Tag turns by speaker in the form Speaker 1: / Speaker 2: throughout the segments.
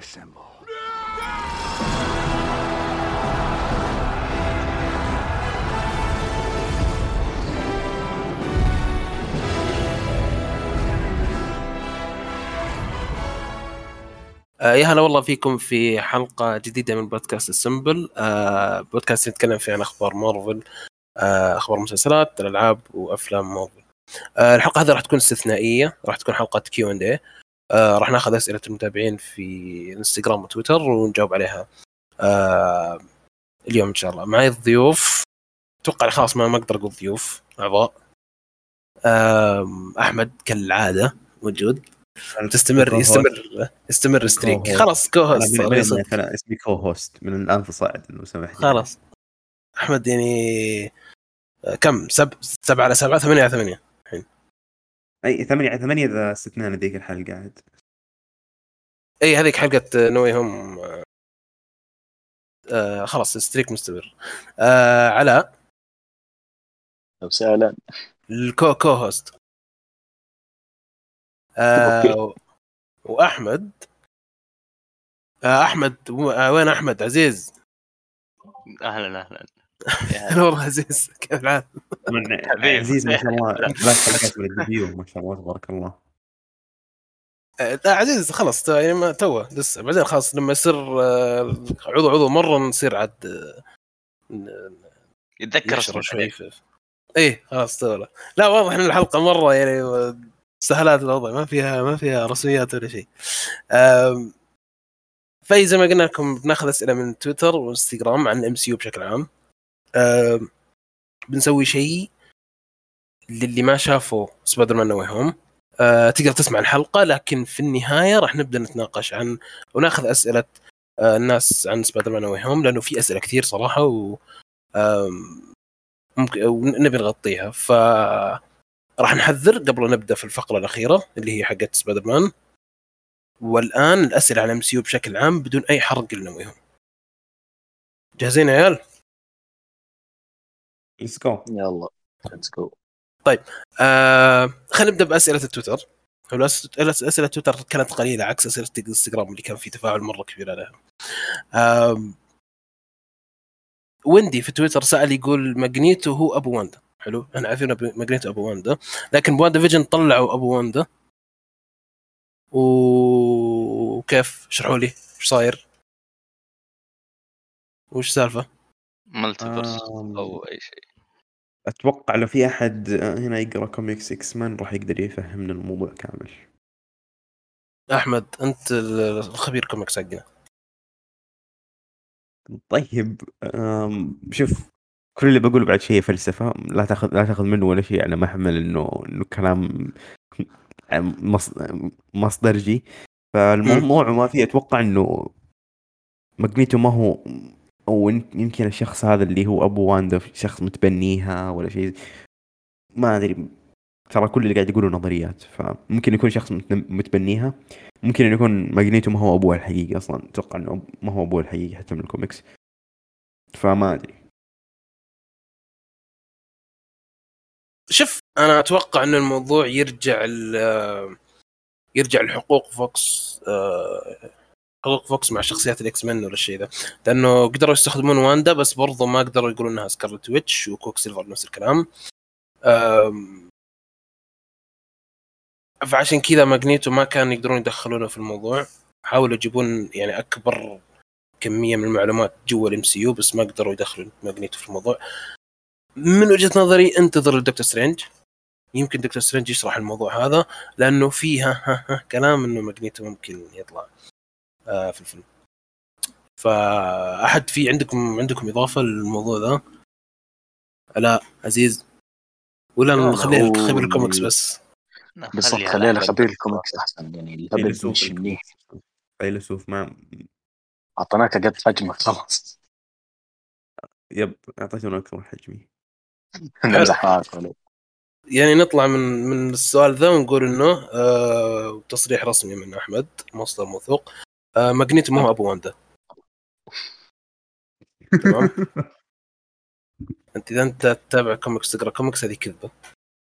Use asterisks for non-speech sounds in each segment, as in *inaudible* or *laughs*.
Speaker 1: Assemble.
Speaker 2: آه يا هلا والله فيكم في حلقة جديدة من بودكاست Assemble آه بودكاست نتكلم فيه عن أخبار مارفل. آه أخبار مسلسلات الألعاب وأفلام مارفل آه الحلقة هذه راح تكون استثنائية راح تكون حلقة Q and A راح ناخذ أسئلة المتابعين في إنستغرام وتويتر ونجاوب عليها. آه اليوم إن شاء الله. معي الضيوف أتوقع خلاص ما أقدر أقول ضيوف أعضاء. آه أحمد كالعادة موجود. تستمر يستمر يستمر streak. خلاص
Speaker 3: co-host. أنا اسمي co-host من الآن فصاعد لو سمحت.
Speaker 2: خلاص. أحمد يعني كم؟ سب سبعة على سبعة ثمانية على ثمانية.
Speaker 3: أي ثمانية ثمانية إذا استثنانا ذيك الحلقة عاد.
Speaker 2: أي هذيك حلقة No Way Home آه خلاص streak مستمر. آه علاء
Speaker 4: وسهلا.
Speaker 2: ال co co-host آه وأحمد. آه أحمد آه وين أحمد؟ عزيز.
Speaker 4: أهلا أهلا.
Speaker 2: هلا والله عزيز كيف الحال؟
Speaker 3: عزيز ما شاء الله. *laughs* حلقات ما شاء الله تبارك الله.
Speaker 2: آه لا عزيز خلاص يعني ما توه لسه بعدين خلاص لما يصير آه، عضو عضو مرة نصير عاد آه،
Speaker 4: يتذكر
Speaker 2: شوي. إيه خلاص تو لا واضح إن الحلقة مرة يعني سهلات الوضع ما فيها ما فيها رسميات ولا شيء. فأي زي ما قلنا لكم بناخذ أسئلة من تويتر وإنستغرام عن ال MCU بشكل عام. آم، بنسوي شيء للي ما شافوا Spider-Man No Way Home. آه، تقدر تسمع الحلقة لكن في النهاية راح نبدأ نتناقش عن وناخذ أسئلة آه، الناس عن Spider-Man No Way Home لأنه في أسئلة كثير صراحة و ممكن ونبي نغطيها. ف راح نحذر قبل نبدأ في الفقرة الأخيرة اللي هي حقت سبايدر مان والآن الأسئلة عن MCU بشكل عام بدون أي حرق ل No Way Home جاهزين يا عيال؟
Speaker 3: let's go
Speaker 4: يلا let's go
Speaker 2: آه خلينا نبدأ بأسئلة التويتر أسئلة تويتر كانت قليلة عكس أسئلة الإنستغرام اللي كان في تفاعل مرة كبير عليها. آم، ويندي في تويتر سأل يقول ماجنيتو هو أبو واندا حلو إحنا عارفين أبو- ماجنيتو أبو واندا لكن ب WandaVision طلعوا أبو واندا و- وكيف اشرحوا لي إيش صاير؟ وش السالفه؟
Speaker 4: Multiverse
Speaker 3: آم.
Speaker 4: أو أي شيء
Speaker 3: أتوقع لو في أحد هنا يقرأ comics X-Men راح يقدر يفهمنا الموضوع كامل.
Speaker 2: أحمد أنت الخبير كوميكس حقنا.
Speaker 3: طيب شوف كل اللي بقوله بعد شيء فلسفة لا تاخذ لا تاخذ منه ولا شيء على محمل انه إنه كلام مص- مصدرجي فالموضوع ما فيه أتوقع إنه ماجنيتو ما هو أو يم- يمكن الشخص هذا اللي هو أبو واندا شخص متبنيها ولا شيء ما أدري ترى كل اللي قاعد يقوله نظريات فممكن يكون شخص مت- متبنيها ممكن أن يكون ماجنيتو ما هو ابوها الحقيقي أصلا أتوقع إنه ما هو ابوها الحقيقي حتى من الكوميكس. فما أدري.
Speaker 2: شوف أنا أتوقع إن الموضوع يرجع يرجع لحقوق Fox آه، حقوق Fox مع شخصيات ال X-Men ولا الشيء ذا. لأنه قدروا يستخدمون واندا بس برضو ما قدروا يقولون إنها Scarlet Witch و Quicksilver نفس الكلام. فعشان كذا ماجنيتو ما كان يقدرون يدخلونه في الموضوع. حاولوا يجيبون يعني أكبر كمية من المعلومات جوا ال MCU بس ما قدروا يدخلوا ماجنيتو في الموضوع. من وجهة نظري انتظر الدكتور سترينج يمكن دكتور سترينج يشرح الموضوع هذا لأنه فيها ها *laughs* ها كلام إنه ماجنيتو ممكن يطلع. في الفيلم. فأحد في عندكم عندكم إضافة للموضوع ذا؟ لا عزيز؟ ولا
Speaker 4: لا،
Speaker 2: نخليها خبير الكوميكس بس.
Speaker 4: بالضبط
Speaker 5: خليها
Speaker 4: خبير. الكوميكس أحسن يعني الهبل
Speaker 3: فيلسوف
Speaker 4: مش منيح.
Speaker 3: فيلسوف ما
Speaker 4: أعطيناك قد حجمك خلاص.
Speaker 3: yep أعطيتونا اكبر حجمي. *laughs*
Speaker 2: يعني نطلع من من السؤال ذا ونقول إنه آه تصريح رسمي من أحمد مصدر موثوق. آه ماجنيتو ما هو أبو واندا. تمام؟ *laughs* أنت إذا أنت تتابع كوميكس تقرأ كوميكس هذه كذبة.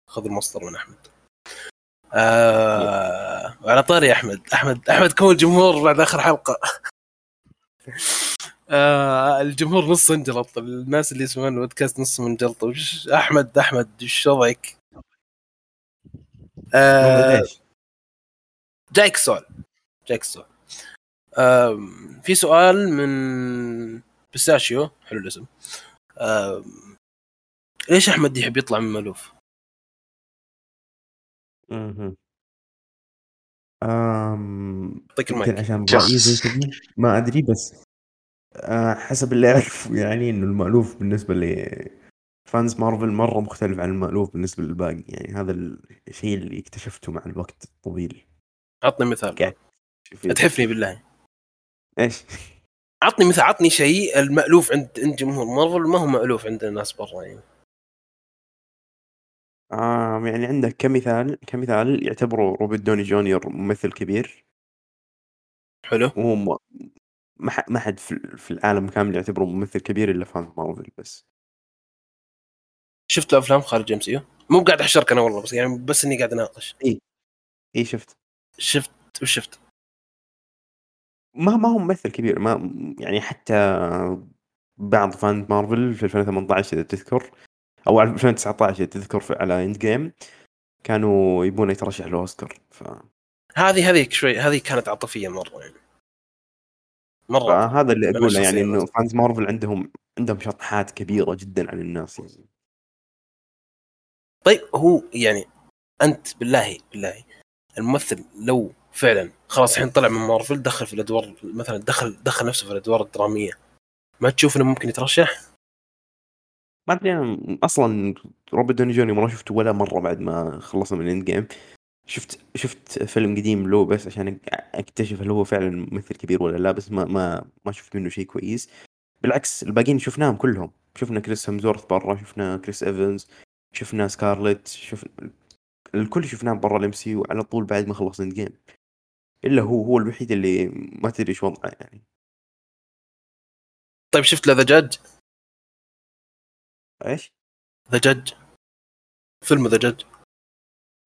Speaker 2: خذ المصدر من أحمد. آه وعلى طاري أحمد. أحمد أحمد كون الجمهور بعد آخر حلقة. *laughs* آه الجمهور نص انجلط. الناس اللي يسمعون البودكاست نص منجلط وش أحمد أحمد وش وضعك؟ آه؟ جايك سؤال. جايك سؤال. في سؤال من بيستاشيو حلو الاسم. ليش أحمد يحب يطلع عن
Speaker 3: المألوف؟ أم...
Speaker 2: يعطيك
Speaker 3: يمكن عشان
Speaker 4: شخص.
Speaker 3: رأيي زي ما أدري بس أه حسب اللي أعرفه يعني إنه المألوف بالنسبة ل fans مارفل مرة مختلف عن المألوف بالنسبة للباقي. يعني هذا الشيء اللي اكتشفته مع الوقت الطويل.
Speaker 2: عطني مثال. أتحفني بالله.
Speaker 3: إيش؟
Speaker 2: عطني مثال عطني شيء المألوف عند عند جمهور مارفل ما هو مألوف عند الناس برا يعني.
Speaker 3: آه يعني عندك كمثال كمثال يعتبره روبرت دوني جونيور ممثل كبير.
Speaker 2: حلو.
Speaker 3: وهو ما ما حد في في العالم كامل يعتبره ممثل كبير إلا fan مارفل بس.
Speaker 2: شفت له افلام خارج MCU مو قاعد أحشرك أنا والله بس يعني بس إني قاعد أناقش.
Speaker 3: اي شفت.
Speaker 2: شفت وش شفت؟
Speaker 3: ما ما هو ممثل كبير ما يعني حتى بعض fan مارفل في 2018 إذا تذكر أو 2019 إذا تذكر على Endgame كانوا يبون يترشح لاوسكار ف...
Speaker 2: هذه هذه شوي هذه كانت عاطفية مرة يعني مرة
Speaker 3: فهذا اللي
Speaker 2: من
Speaker 3: أقوله يعني. إنه fans مارفل عندهم عندهم شطحات كبيرة جدا عن الناس يعني
Speaker 2: طيب هو يعني أنت بالله بالله الممثل لو فعلا. خلاص الحين طلع من مارفل دخل في الأدوار مثلا دخل دخل نفسه في الأدوار الدرامية. ما تشوف إنه ممكن يترشح؟
Speaker 3: ما أدري أنا أصلا روبرت دوني جونيور ما شفته ولا مرة بعد ما خلصنا من Endgame شفت شفت فيلم قديم له بس عشان أكتشف هل هو فعلا ممثل كبير ولا لا بس ما ما ما شفت منه شيء كويس. بالعكس الباقيين شفناهم كلهم. شفنا كريس همزورث برا شفنا كريس إيفنز شفنا سكارلت شفنا الكل شفناه برا ال M CU وعلى طول بعد ما خلص Endgame إلا هو هو الوحيد اللي ما تدري إيش وضعه يعني.
Speaker 2: طيب شفت له The Judge؟
Speaker 3: إيش؟
Speaker 2: The Judge. فيلم The Judge.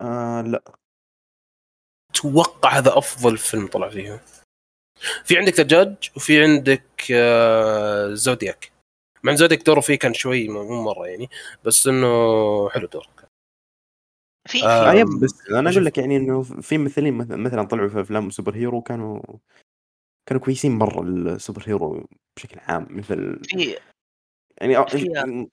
Speaker 3: آه لا.
Speaker 2: أتوقع هذا أفضل فيلم طلع فيه. في عندك The Judge وفي عندك آه، Zodiac. مع Zodiac دوره فيه كان شوي مو مو مرة يعني بس إنه حلو دوره.
Speaker 1: في
Speaker 2: آه،
Speaker 3: آه بس
Speaker 2: أنا.
Speaker 3: أقول لك يعني إنه في ممثلين مث- مثلا طلعوا في أفلام superhero كانوا كانوا كويسين مرة ال superhero بشكل عام مثل
Speaker 1: في
Speaker 3: يعني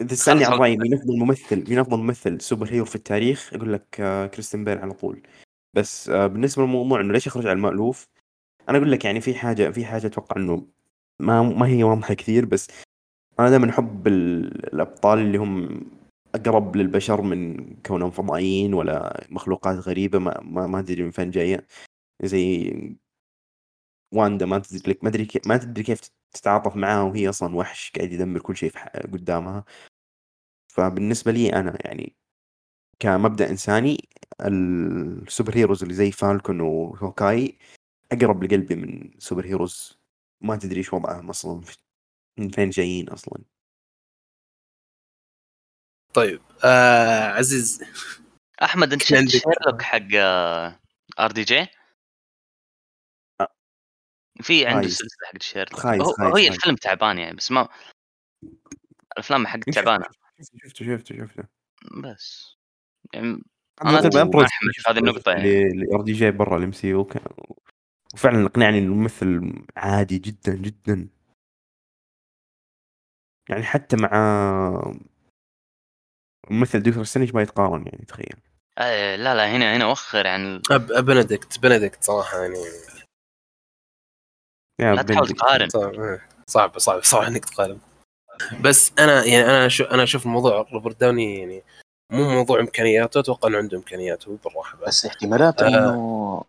Speaker 3: إذا تسألني عن. رأيي مين أفضل ممثل مين أفضل ممثل superhero في التاريخ أقول لك آه، كريستيان بيل على طول بس آه، بالنسبة للموضوع إنه ليش يخرج على المألوف أنا أقول لك يعني في حاجة في حاجة أتوقع إنه ما ما هي واضحة كثير بس أنا دائما أحب ال- الأبطال اللي هم أقرب للبشر من كونهم فضائيين ولا مخلوقات غريبة ما ما, أدري من فين جاية. زي واندا ما تدري لك ما كيف ما تدري كيف تتعاطف معاها وهي أصلا وحش قاعد يدمر كل شيء قدامها. فبالنسبة لي أنا يعني كمبدأ إنساني ال superheroes اللي زي فالكون وهوكاي أقرب لقلبي من superheroes. ما تدري إيش وضعهم أصلا من فين جايين أصلا.
Speaker 2: طيب آه عزيز
Speaker 1: أحمد
Speaker 2: أنت
Speaker 1: شفت شيرلوك حق
Speaker 3: RDJ؟
Speaker 1: في عنده. سلسلة حق شيرلوك هو هي. الفيلم تعبان يعني بس ما الأفلام حق تعبانة
Speaker 3: شفته شفته شفته
Speaker 1: بس يعني أنا أحمل هذه النقطة يعني.
Speaker 3: اللي RDJ برا ال MCU وفعلا إقنعني إنه الممثل عادي جدا جدا يعني حتى مع ممثل دكتور سترينج ما يتقارن يعني تخيل.
Speaker 1: آه لا لا هنا هنا وخر عن ال-
Speaker 2: أب بنديكت بنديكت صراحة يعني.
Speaker 3: يا
Speaker 1: لا تحاول
Speaker 3: بنديكت.
Speaker 1: تقارن.
Speaker 2: صعب صعب صعب, صعب إنك تقارن. بس أنا يعني أنا شو أنا أشوف الموضوع روبرت داوني يعني مو موضوع إمكانياته أتوقع إنه عنده امكانياته بالراحة بس
Speaker 4: بس احتمالات
Speaker 2: آه.
Speaker 4: انه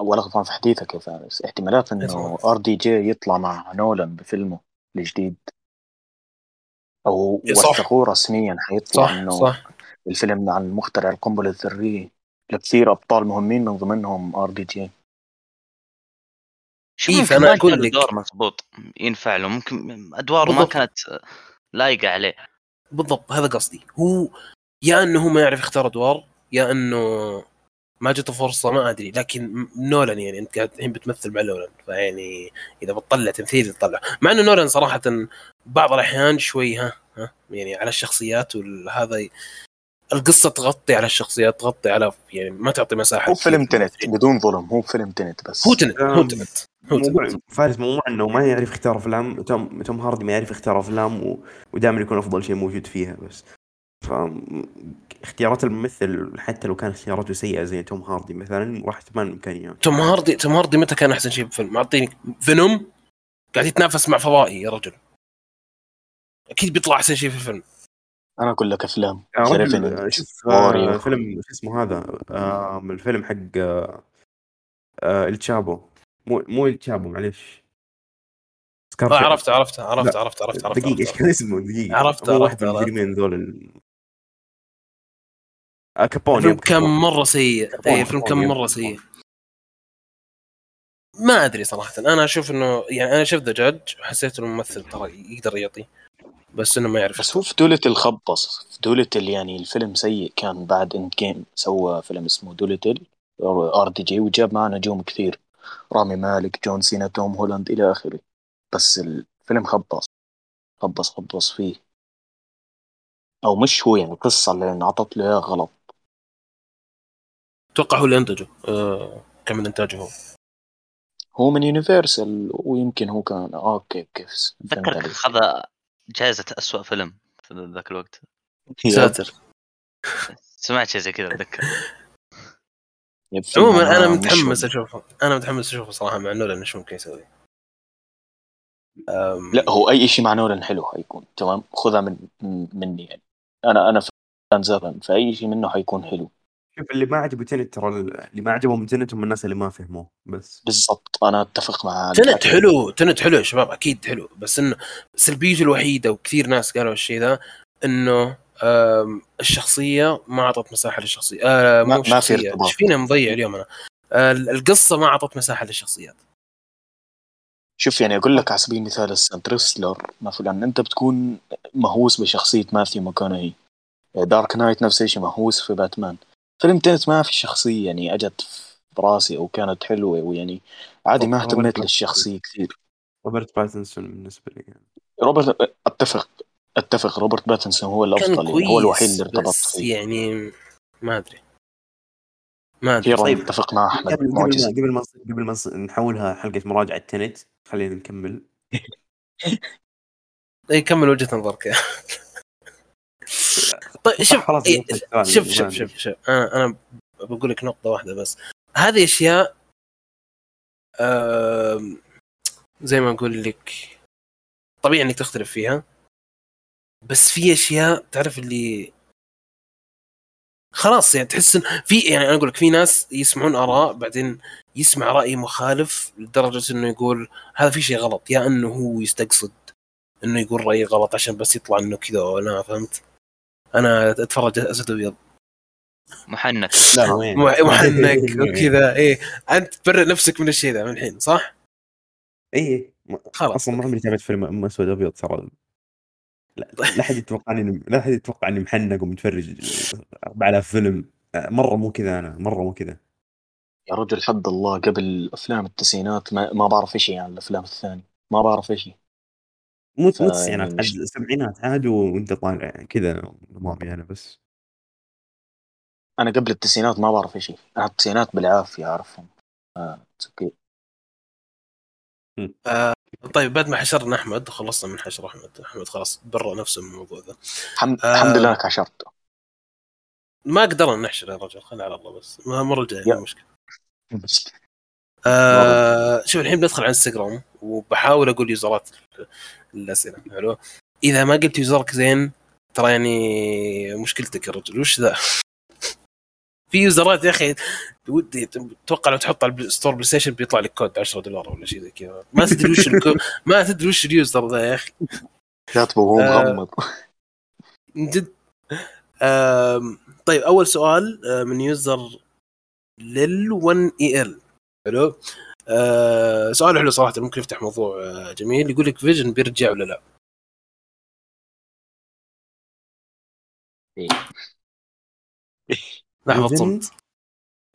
Speaker 4: ولا غلطان في حديثك يا فارس. احتمالات إنه. RDJ يطلع مع نولان بفيلمه الجديد.
Speaker 2: أو صح.
Speaker 4: وثقوه رسميا حيطلع
Speaker 2: صح
Speaker 4: إنه
Speaker 2: صح.
Speaker 4: الفيلم عن مخترع القنبلة الذرية. لكثير أبطال مهمين من ضمنهم RDJ
Speaker 1: شو
Speaker 2: إيه، أقول
Speaker 1: كان
Speaker 2: لك-
Speaker 1: الدور مضبوط ينفع له؟ ممكن أدواره ما. كانت لايقة عليه.
Speaker 2: بالضبط هذا قصدي. هو يا إنه هو ما يعرف يختار أدوار يا إنه ما جته فرصة ما أدري لكن نولان يعني أنت قاعد الحين بتمثل مع نولان فيعني إذا بتطلع تمثيل تطلع. مع إنه نولان صراحة بعض الأحيان شوي ها ها يعني على الشخصيات وهذا القصة تغطي على الشخصيات تغطي على يعني ما تعطي مساحة.
Speaker 4: هو فيلم
Speaker 2: في
Speaker 4: تنت. بدون ظلم هو فيلم تنت بس.
Speaker 2: هو تنت هو تنت هو
Speaker 3: موضوع فارس موضوع إنه ما يعرف يختار أفلام توم توم هاردي ما يعرف يختار أفلام و... ودائما يكون أفضل شيء موجود فيها بس. ف اختيارات الممثل حتى لو كان اختياراته سيئة زي توم هاردي مثلا راح تبان الإمكانيات
Speaker 2: توم هاردي توم هاردي متى كان أحسن شيء بالفيلم؟ معطيني فينوم قاعد يتنافس مع فضائي يا رجل أكيد بيطلع أحسن شيء في الفيلم
Speaker 4: أنا أقول لك
Speaker 3: أفلام
Speaker 4: Revenant،
Speaker 3: شوف. آه، فيلم شو اسمه هذا آه، الفيلم حق آه، آه، ال تشابو مو مو ال تشابو معليش
Speaker 2: آه
Speaker 3: سكارفيس.
Speaker 2: عرفت عرفت عرفت. عرفت عرفت عرفت
Speaker 3: دقيقة إيش
Speaker 2: عرفت
Speaker 3: كان اسمه دقيقة
Speaker 2: عرفت- عرفت-
Speaker 3: واحد من
Speaker 2: عرفت.
Speaker 3: ذول آه كابوني
Speaker 2: الفيلم
Speaker 3: yep،
Speaker 2: كان. مرة سيء. اي الفيلم
Speaker 3: كابوني،
Speaker 2: كان
Speaker 3: مرة.
Speaker 2: سيء. ما أدري صراحة. أنا أشوف إنه يعني أنا شفت The Judge حسيت إنه الممثل ترى يقدر يعطي بس إنه ما يعرف
Speaker 4: بس هو في دولتل خبص في دولتل يعني الفيلم سيء. كان بعد Endgame سوى فيلم اسمه دولتل RDJ وجاب معاه نجوم كثير. رامي مالك جون سينا توم هولاند إلى آخره. بس الفيلم خبص. خبص خبص فيه. أو مش هو يعني القصة اللي انعطت له إياها غلط.
Speaker 2: أتوقع هو اللي أنتجه. آه كان من إنتاجه هو.
Speaker 4: هو من يونيفرسال ويمكن هو كان آه أوكي كيف أتذكر.
Speaker 1: أخذ جائزة أسوأ فيلم في ذاك الوقت.
Speaker 2: ساتر.
Speaker 1: سمعت شيء زي كذا
Speaker 4: أتذكر.
Speaker 2: عموما
Speaker 4: أنا
Speaker 2: متحمس. أشوفه. أنا متحمس أشوفه صراحة مع نولان إيش ممكن يسوي. أم،
Speaker 4: لا هو أي شيء مع نولان حلو حيكون تمام؟ خذها من من- مني يعني. أنا أنا فان زبن فأي شيء منه حيكون حلو.
Speaker 3: شوف اللي ما عجبه تنت ترى اللي ما عجبهم تنت هم الناس اللي ما فهموه بس.
Speaker 4: بالضبط أنا أتفق مع
Speaker 2: تنت. حلو تنت حلو يا شباب أكيد حلو بس إنه سلبيته الوحيدة وكثير ناس قالوا الشيء ذا إنه الشخصية ما أعطت مساحة للشخصية آه
Speaker 4: ما- ما في ارتباط.
Speaker 2: إيش فينا مضيع اليوم أنا؟ آه القصة ما أعطت مساحة للشخصيات.
Speaker 4: شوف يعني أقول لك على سبيل المثال Interstellar مثلا أنت بتكون مهووس بشخصية ماثيو ماكونهي Dark Knight نفس الشيء مهووس في باتمان. فيلم تنت ما في شخصية يعني أجت في راسي أو كانت حلوة ويعني عادي ما اهتميت. للشخصية كثير.
Speaker 3: روبرت باتنسون بالنسبة لي يعني.
Speaker 4: روبرت أتفق أتفق. روبرت باتنسون هو الأفضل يعني هو الوحيد اللي ارتبط
Speaker 2: بس
Speaker 4: فيه.
Speaker 2: يعني ما أدري. ما
Speaker 4: أدري.
Speaker 3: طيب.
Speaker 4: اتفق مع أحمد.
Speaker 3: قبل ما قبل ما نحولها حلقة مراجعة تنت. خلينا نكمل. *laughs*
Speaker 2: اي كمل وجهة نظرك طيب شوف
Speaker 3: خلاص
Speaker 2: شوف شوف. شوف شوف أنا أنا بقول لك نقطة واحدة بس. هذه أشياء زي ما أقول لك طبيعي إنك تختلف فيها. بس في أشياء تعرف اللي خلاص يعني تحس في يعني أنا أقول لك في ناس يسمعون آراء بعدين يسمع رأي مخالف لدرجة إنه يقول هذا في شيء غلط يا إنه هو يستقصد إنه يقول رأي غلط عشان بس يطلع إنه كذا ولا فهمت؟ أنا أتفرج أسد ابيض
Speaker 1: محنك. *laughs*
Speaker 3: لا وين؟
Speaker 2: مح- محنك *laughs* وكذا. إيه. أنت تبرر نفسك من الشيء ذا من الحين صح؟
Speaker 3: اي
Speaker 2: خلاص.
Speaker 3: أصلا ما عمري تابعت فيلم أم أسود ابيض ترى. لا لا أحد يتوقع إني لا أحد يتوقع إني محنق ومتفرج 4000 فيلم. مرة مو كذا أنا مرة مو كذا.
Speaker 4: يا رجل حد الله قبل أفلام التسعينات ما, ما بعرف شيء عن الأفلام الثانية. ما بعرف شيء
Speaker 3: مو مو التسعينات
Speaker 4: يعني
Speaker 3: عاد السبعينات عاد وانت طالع كذا نظامي أنا بس.
Speaker 4: أنا قبل التسعينات ما بعرف شيء. أنا التسعينات بالعافية أعرفهم. آه.
Speaker 2: آه طيب بعد ما حشرنا أحمد خلصنا من حشر أحمد. أحمد خلاص برا نفسه من الموضوع ذا.
Speaker 4: الحمد
Speaker 2: آه.
Speaker 4: الحمد لله إنك عشرت
Speaker 2: ما قدرنا نحشر يا رجل خلينا على الله بس. ما المره الجايه. مو مشكلة. آه شوف الحين بدخل على انستغرام وبحاول أقول يوزرات. الأسئلة. حلو. إذا ما قلت user ك زين ترى يعني مشكلتك يا رجل. وش ذا؟ *laughs* في يوزرات يا أخي ودي أتوقع لو تحط على ال store بلاي ستيشن بيطلع لك كود 10 دولار ولا شيء زي كذا. ما تدري وش الكو... *laughs* ما تدري وش ال user ذا يا أخي.
Speaker 4: كاتبه وهو
Speaker 2: آه.
Speaker 4: مغمض.
Speaker 2: من جد. طيب أول سؤال آه، من user لل 1 اي ال حلو. آه سؤال حلو صراحة ممكن يفتح موضوع آه، جميل. يقول لك فيجن بيرجع ولا لا؟ لحظة
Speaker 3: فيجن؟
Speaker 2: صمت.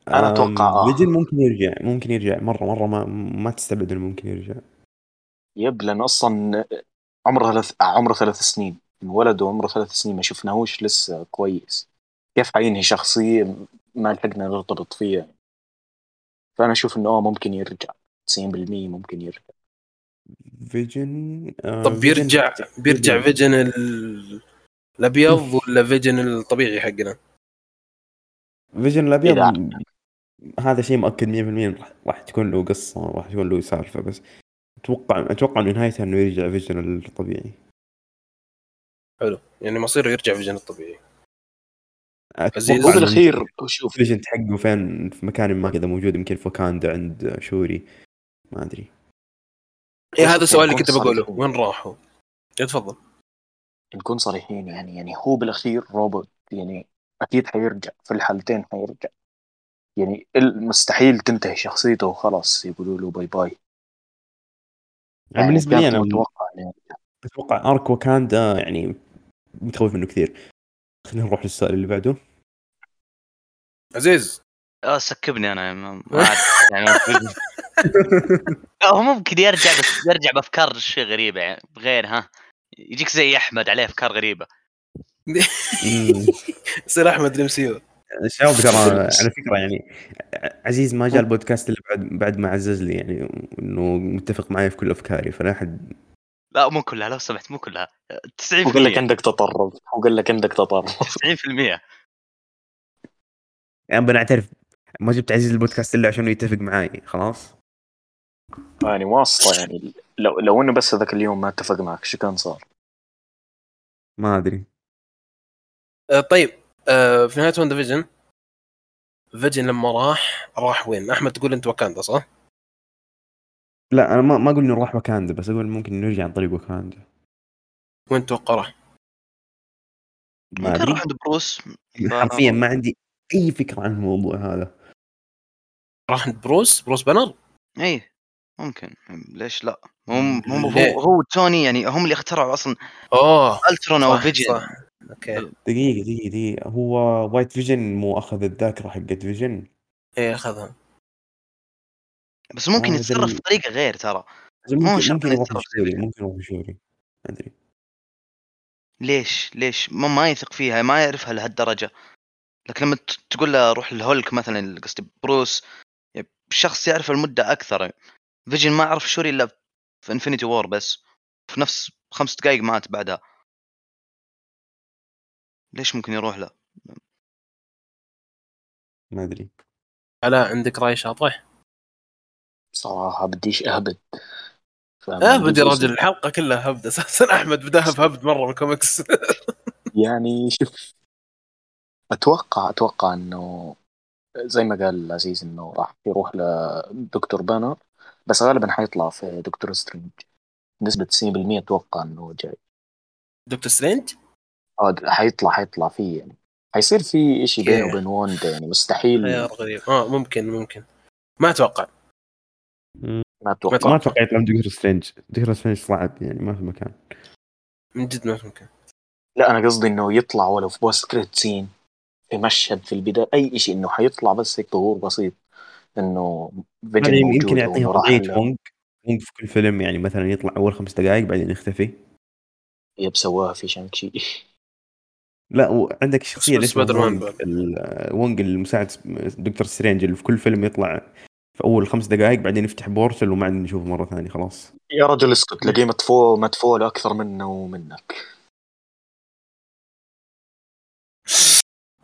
Speaker 4: أنا أتوقع آه.
Speaker 3: فيجن ممكن يرجع ممكن يرجع. مرة مرة ما ما تستبعد إنه ممكن يرجع.
Speaker 4: yep لأن أصلا عمره ثلاث عمره ثلاث سنين. انولد وعمره ثلاث سنين ما شفناهوش لسه كويس. كيف حينهي شخصية ما لحقنا نرتبط فيها؟ فأنا أشوف إنه آه ممكن يرجع. 90% ممكن يرجع.
Speaker 3: فيجن آه
Speaker 2: طب
Speaker 3: فيجن-
Speaker 2: بيرجع بيرجع فيجن. ال- الأبيض ولا فيجن الطبيعي حقنا؟
Speaker 3: فيجن الأبيض هذا شيء مؤكد 100% راح- تكون له قصة راح تكون له سالفة بس أتوقع أتوقع انه نهايتها إنه يرجع فيجن الطبيعي.
Speaker 2: حلو. يعني مصيره يرجع فيجن الطبيعي. عزيز.
Speaker 4: بالأخير شوف.
Speaker 3: فيجن حقه فين؟ في مكان ما كذا موجود يمكن في وكاندا عند شوري. ما أدري.
Speaker 2: اي هذا السؤال اللي كنت بقوله. وين راحوا؟ تفضل.
Speaker 4: نكون صريحين يعني يعني هو بالأخير روبوت يعني أكيد حيرجع في الحالتين حيرجع. يعني مستحيل تنتهي شخصيته وخلاص يقولوا له bye bye
Speaker 3: يعني بالنسبة لي أنا
Speaker 4: متوقع يعني
Speaker 3: أتوقع أرك وكاندا يعني متخوف منه كثير. خلينا نروح للسؤال اللي بعده.
Speaker 2: عزيز.
Speaker 1: آه سكبني أنا ما يعني *laughs* هو ممكن يرجع بس يرجع بأفكار شيء غريبة يعني بغير ها. يجيك زي أحمد عليه أفكار
Speaker 3: غريبة. *laughs*
Speaker 2: يصير أحمد الإم سي
Speaker 3: شباب ترى *laughs* على فكرة يعني عزيز ما جاء البودكاست إلا بعد بعد ما عزز لي يعني إنه متفق معي في كل أفكاري فلا أحد
Speaker 1: لا مو كلها لو سمحت مو كلها. 90%
Speaker 4: هو قال لك عندك تطرف هو قال لك عندك تطرف.
Speaker 1: 90%
Speaker 3: يعني بنعترف ما جبت عزيز البودكاست إلا عشان يتفق معي خلاص؟
Speaker 4: يعني واسطة يعني لو لو إنه بس هذاك اليوم ما اتفق معك شو كان صار؟
Speaker 3: ما أدري.
Speaker 2: آه طيب آه في نهاية واندا فيجن فيجن لما راح راح وين؟ أحمد تقول أنت واكاندا صح؟
Speaker 3: لا أنا ما ما أقول إنه راح وكاندا بس أقول ممكن إنه يرجع عن طريق وكاندا
Speaker 2: وين تتوقع راح؟
Speaker 3: ما
Speaker 1: ممكن أدري. عند بروس
Speaker 3: حرفيا ما عندي أي فكرة عن الموضوع هذا.
Speaker 2: راح عند بروس؟ بروس بانر
Speaker 1: اي إيه، ممكن. ليش لا؟ هم هم؟ هو, هو توني يعني هم اللي اخترعوا أصلا
Speaker 2: أوه.
Speaker 1: الترون
Speaker 2: أو
Speaker 1: فيجن
Speaker 2: أوكي.
Speaker 3: دقيقة دقيقة دقيقة. هو White فيجن مو أخذ الذاكرة حقت فيجن
Speaker 2: إيه أخذها.
Speaker 1: بس ممكن
Speaker 3: آه،
Speaker 1: يتصرف بطريقة غير ترى.
Speaker 3: ممكن
Speaker 1: شرط
Speaker 3: ممكن
Speaker 1: يتصرف.
Speaker 3: ممكن يروح شوري ما أدري.
Speaker 1: ليش؟ ليش؟ ما, ما يثق فيها ما يعرفها لهالدرجة. لكن لما ت- تقول له روح الهولك مثلا قصدي بروس يعني شخص يعرفه لمدة أكثر. فيجن ما عرف شوري إلا في Infinity War بس. في نفس خمس دقائق مات بعدها. ليش ممكن يروح له؟
Speaker 3: ما أدري.
Speaker 2: علاء عندك رأي شاطح؟
Speaker 4: صراحة بديش
Speaker 2: أهبد.
Speaker 4: آه
Speaker 2: بدي
Speaker 4: اسم.
Speaker 2: راجل الحلقة كلها هبد. *laughs* أساسا أحمد بداها بهبد مرة من الكوميكس *laughs*
Speaker 4: يعني شوف أتوقع أتوقع إنه زي ما قال العزيز إنه راح يروح لدكتور بانر بس غالبا حيطلع في دكتور سترينج. نسبة 90% أتوقع إنه جاي.
Speaker 2: دكتور سترينج؟
Speaker 4: آه حيطلع حيطلع فيه يعني. حيصير في إشي بينه. وبين واندا يعني مستحيل.
Speaker 2: خيار غريب. آه ممكن ممكن. ما أتوقع.
Speaker 4: ما أتوقع
Speaker 3: ما أتوقع يطلع من دكتور سترينج دكتور سترينج صعب يعني ما في مكان.
Speaker 2: من جد ما ممكن
Speaker 4: لا أنا قصدي إنه يطلع ولو في post credit scene في مشهد في البداية أي شيء إنه حيطلع بس هيك ظهور بسيط إنه فيجن
Speaker 3: يعني يمكن يعطيها
Speaker 4: راح
Speaker 3: وضعيه وونج وونج في كل فيلم يعني مثلا يطلع أول خمس دقائق بعدين يختفي.
Speaker 4: yep سواها في شانكشي
Speaker 3: لا وعندك الشخصيه اللي اسمها وونج المساعد دكتور سترينج اللي في كل فيلم يطلع في أول خمس دقائق بعدين يفتح portal وما عاد نشوفه مرة ثانية خلاص.
Speaker 4: يا رجل اسكت تلاقيه مدفوع مدفوع له أكثر منه ومنك.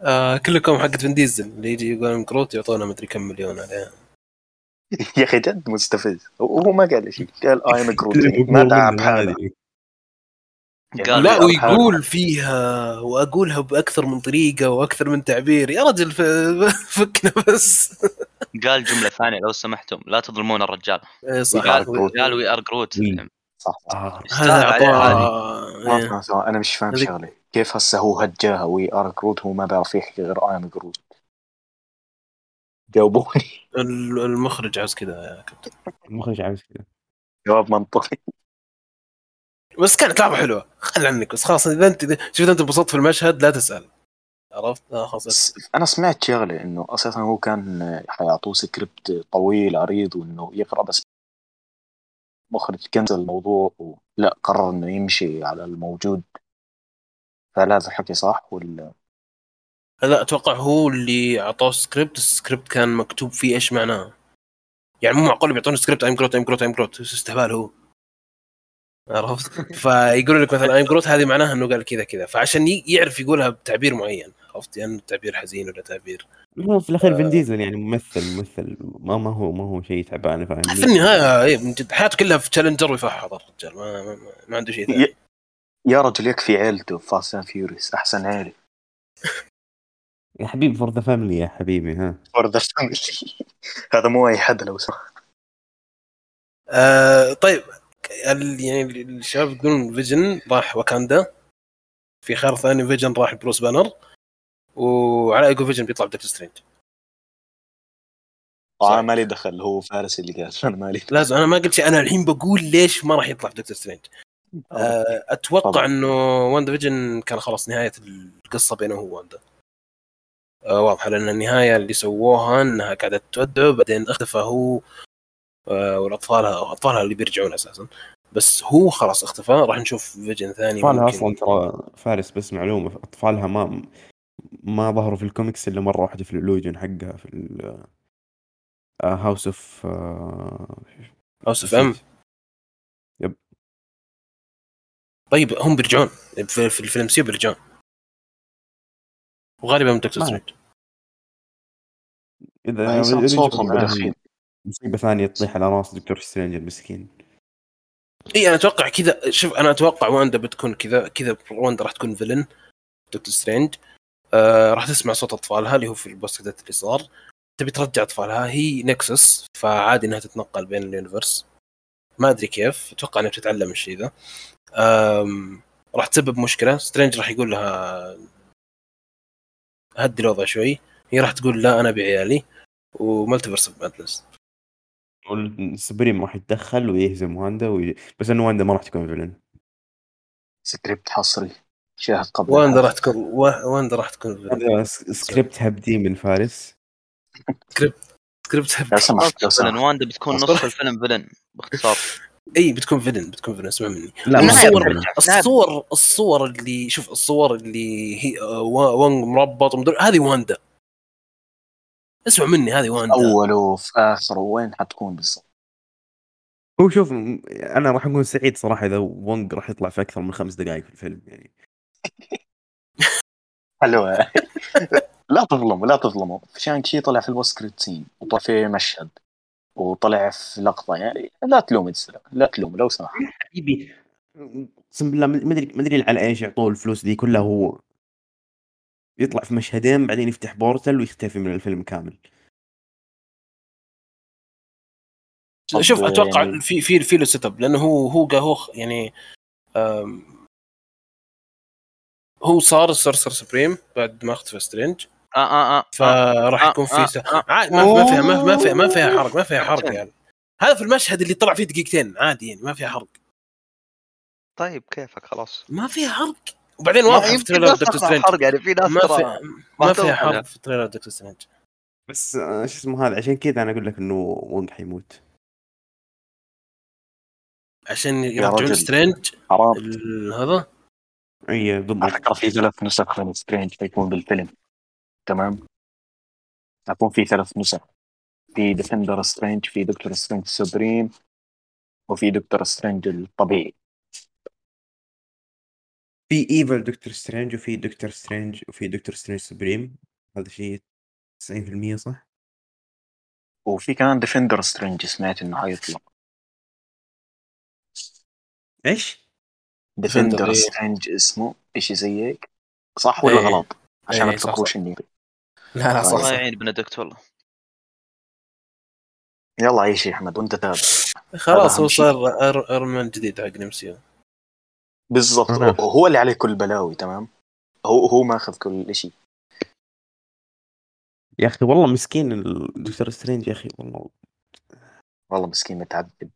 Speaker 2: آه كلكم حقت فين ديزل اللي يجي يقول كروت يعطونا مدري كم مليون عليها *laughs*
Speaker 4: يا أخي جد مستفز. وهو ما قال شيء قال اي ام
Speaker 3: اللي
Speaker 4: ما دعا بحاله
Speaker 3: أدري.
Speaker 1: قال
Speaker 2: لا ويقول فيها وأقولها بأكثر من طريقة وأكثر من تعبير. يا رجل ف- *laughs* فكنا بس.
Speaker 1: قال جملة ثانية لو سمحتم لا تظلمون الرجال.
Speaker 2: إيه صح.
Speaker 4: قال
Speaker 1: we are
Speaker 3: Groot.
Speaker 4: صح صح.
Speaker 3: آه.
Speaker 2: هذا إيه.
Speaker 4: اسمع سوا أنا مش فاهم شغله كيف هسه هو هجاها؟ we are Groot هو ما بيعرف يحكي غير I am Groot جاوبوني.
Speaker 2: ال- المخرج عاوز كذا يا كابتن.
Speaker 3: المخرج عاوز كذا.
Speaker 4: جواب منطقي.
Speaker 2: بس كانت لعبة حلوة. خل عنك. بس خلاص إذا أنت شفت أنت انبسطت في المشهد لا تسأل. عرفت؟ لا خلاص.
Speaker 4: أنا سمعت شغلة إنه أساسا هو كان حيعطوه سكريبت طويل عريض وإنه يقرأ بس مخرج كنسل الموضوع ولا قرر إنه يمشي على الموجود. فهل هذا الحكي صح؟ ولا
Speaker 2: لا أتوقع هو اللي أعطوه script ال script كان مكتوب فيه إيش معناه؟ يعني مو معقول بيعطوني script I'm Groot I'm Groot I'm Groot استهبال هو. عرفت؟ فيقولوا لك مثلا I'm Groot هذه معناها إنه قال كذا كذا. فعشان ي- يعرف يقولها بتعبير معين عرفت؟ يعني تعبير حزين ولا تعبير.
Speaker 3: هو في الأخير
Speaker 2: آه.
Speaker 3: فين ديزل يعني ممثل ممثل ما ما هو ما هو شيء تعبان فاهم؟
Speaker 2: في النهاية إيه، من جد حياته كلها في تشالنجر ويفحط الرجال ما, ما, ما- ما عنده شيء ثاني.
Speaker 4: يا رجل يكفي عيلته Fast and Furious أحسن عيلة. *laughs*
Speaker 3: يا حبيبي for the family يا حبيبي ها.
Speaker 4: For the family. *laughs* هذا مو أي حد لو سمحت.
Speaker 2: آه طيب يعني الشباب يقولون فيجن راح واكاندا. في خيار ثاني فيجن راح بروس بانر. وعلى يقول فيجن بيطلع بدكتور سترينج.
Speaker 4: أنا مالي دخل هو فارس اللي قال أنا مالي دخل.
Speaker 2: لازم أنا ما قلت شيء أنا الحين بقول ليش ما راح يطلع بدكتور سترينج. آه، أتوقع
Speaker 4: طبعا.
Speaker 2: إنه واندا فيجن كان خلاص نهاية القصة بينه هو واندا. آه، واضحة لأن النهاية اللي سووها إنها قاعدة تودعه بعدين اختفى هو آه، والاطفال أطفالها اللي بيرجعون أساسا. بس هو خلاص اختفى. راح نشوف فيجن ثاني أطفالها.
Speaker 3: أصلا ترى فارس بس معلومة. أطفالها ما ما ظهروا في الكوميكس إلا مرة واحدة في ال illusion حقها في House of
Speaker 2: House of M
Speaker 3: yep.
Speaker 2: طيب هم بيرجعون. في, في ال MCU بيرجعون. وغالبا من دكتور سترينج
Speaker 3: إذا
Speaker 4: صوتهم
Speaker 3: رجعوا
Speaker 4: بالأخير.
Speaker 3: مصيبة ثانية تطيح على رأس دكتور سترينج المسكين
Speaker 2: إي أنا أتوقع كذا شوف أنا أتوقع واندا بتكون كذا كذا واندا راح تكون villain دكتور سترينج. آه راح تسمع صوت أطفالها اللي هو في ال post اللي صار. تبي ترجع أطفالها هي nexus فعادي إنها تتنقل بين ال universe. ما أدري كيف أتوقع إنها بتتعلم الشيء ذا. راح تسبب مشكلة. سترينج راح يقول لها هدي الوضع شوي. هي راح تقول لا أنا بعيالي و multiverse of
Speaker 3: madness. ال supreme راح يتدخل ويهزم واندا وي... بس إنه واندا ما راح تكون villain
Speaker 4: script حصري شاهد قبل
Speaker 2: واندا. راح تكون وا- واندا راح تكون villain.
Speaker 3: هذا س- سكريبت هبدي من فارس.
Speaker 2: سكريبت
Speaker 4: لو سمحت لو
Speaker 1: villain
Speaker 4: سمحت.
Speaker 1: واندا بتكون نص الفيلم villain باختصار. *laughs*
Speaker 2: إي بتكون villain بتكون villain اسمع مني.
Speaker 3: لا
Speaker 1: ما
Speaker 2: الصور. الصور الصور اللي شوف الصور اللي هي آه، وا- وانج مربط ومدري هذه واندا اسمع مني هذه واندا
Speaker 4: اوله في اخره وين حتكون بالضبط؟
Speaker 3: هو شوف أنا راح اكون سعيد صراحة إذا وونج راح يطلع في أكثر من خمس دقائق في الفيلم يعني. *laughs*
Speaker 4: حلوة. *laughs* لا تظلموا لا تظلموا شانك شي طلع في ال post scene وطلع في مشهد وطلع في لقطة يعني لا تلوم السلام لا تلوم لو سمحت.
Speaker 3: حبيبي اقسم بالله ما أدري ما أدري على إيش يعطوه الفلوس دي كلها هو. يطلع في مشهدين بعدين يفتح portal ويختفي من الفيلم كامل.
Speaker 2: شوف أتوقع
Speaker 4: يعني-
Speaker 2: في في في له set up لأنه هو هو هو يعني هو صار ال sorcerer supreme بعد ما اختفى سترينج.
Speaker 1: آه آه آه
Speaker 2: فراح
Speaker 1: آه،
Speaker 2: يكون
Speaker 1: آه،
Speaker 2: في س...
Speaker 1: آه.
Speaker 2: عاد ما ما فيها ما ما فيها ما فيها حرق ما فيها حرق يعني. هذا في المشهد اللي طلع فيه دقيقتين عادي يعني ما فيها حرق.
Speaker 1: طيب كيفك؟ خلاص.
Speaker 2: ما فيها حرق. وبعدين واضح في
Speaker 1: يمكن trailer
Speaker 2: دكتور سترينج
Speaker 1: يعني في ناس
Speaker 2: ما في ما
Speaker 1: توقع.
Speaker 2: حرق. في trailer دكتور سترينج
Speaker 3: بس آه، شو اسمه هذا؟ عشان كذا أنا أقول لك إنه وونج حيموت.
Speaker 2: عشان يرجعون. سترينج هذا؟
Speaker 3: إي
Speaker 4: على
Speaker 3: بالضبط
Speaker 4: فكرة في ثلاث نسخ من سترينج حيكون بالفيلم. تمام؟ حيكون في ثلاث نسخ. في defender سترينج في دكتور سترينج supreme وفي دكتور سترينج الطبيعي.
Speaker 3: في evil دكتور سترينج وفي دكتور سترينج وفي دكتور سترينج Supreme هذا شيء 90% صح؟
Speaker 4: وفي كمان Defender سترينج سمعت إنه حيطلع
Speaker 3: إيش؟
Speaker 4: Defender
Speaker 2: إيه.
Speaker 4: سترينج اسمه إشي زي هيك صح ولا
Speaker 2: إيه.
Speaker 4: غلط؟ عشان
Speaker 2: إيه،
Speaker 4: ما تفكروش. إني
Speaker 2: لا لا صح
Speaker 1: الله يعين بندكت والله
Speaker 4: يلا عيش يا أحمد وأنت تابع
Speaker 2: خلاص هو
Speaker 4: شيء.
Speaker 2: صار ايرون مان جديد حق ال MCU
Speaker 4: بالضبط.
Speaker 3: أنا-
Speaker 4: هو اللي عليه كل بلاوي تمام؟ هو هو ماخذ كل شيء
Speaker 3: يا أخي والله مسكين الدكتور سترينج يا أخي والله.
Speaker 4: والله مسكين متعذب.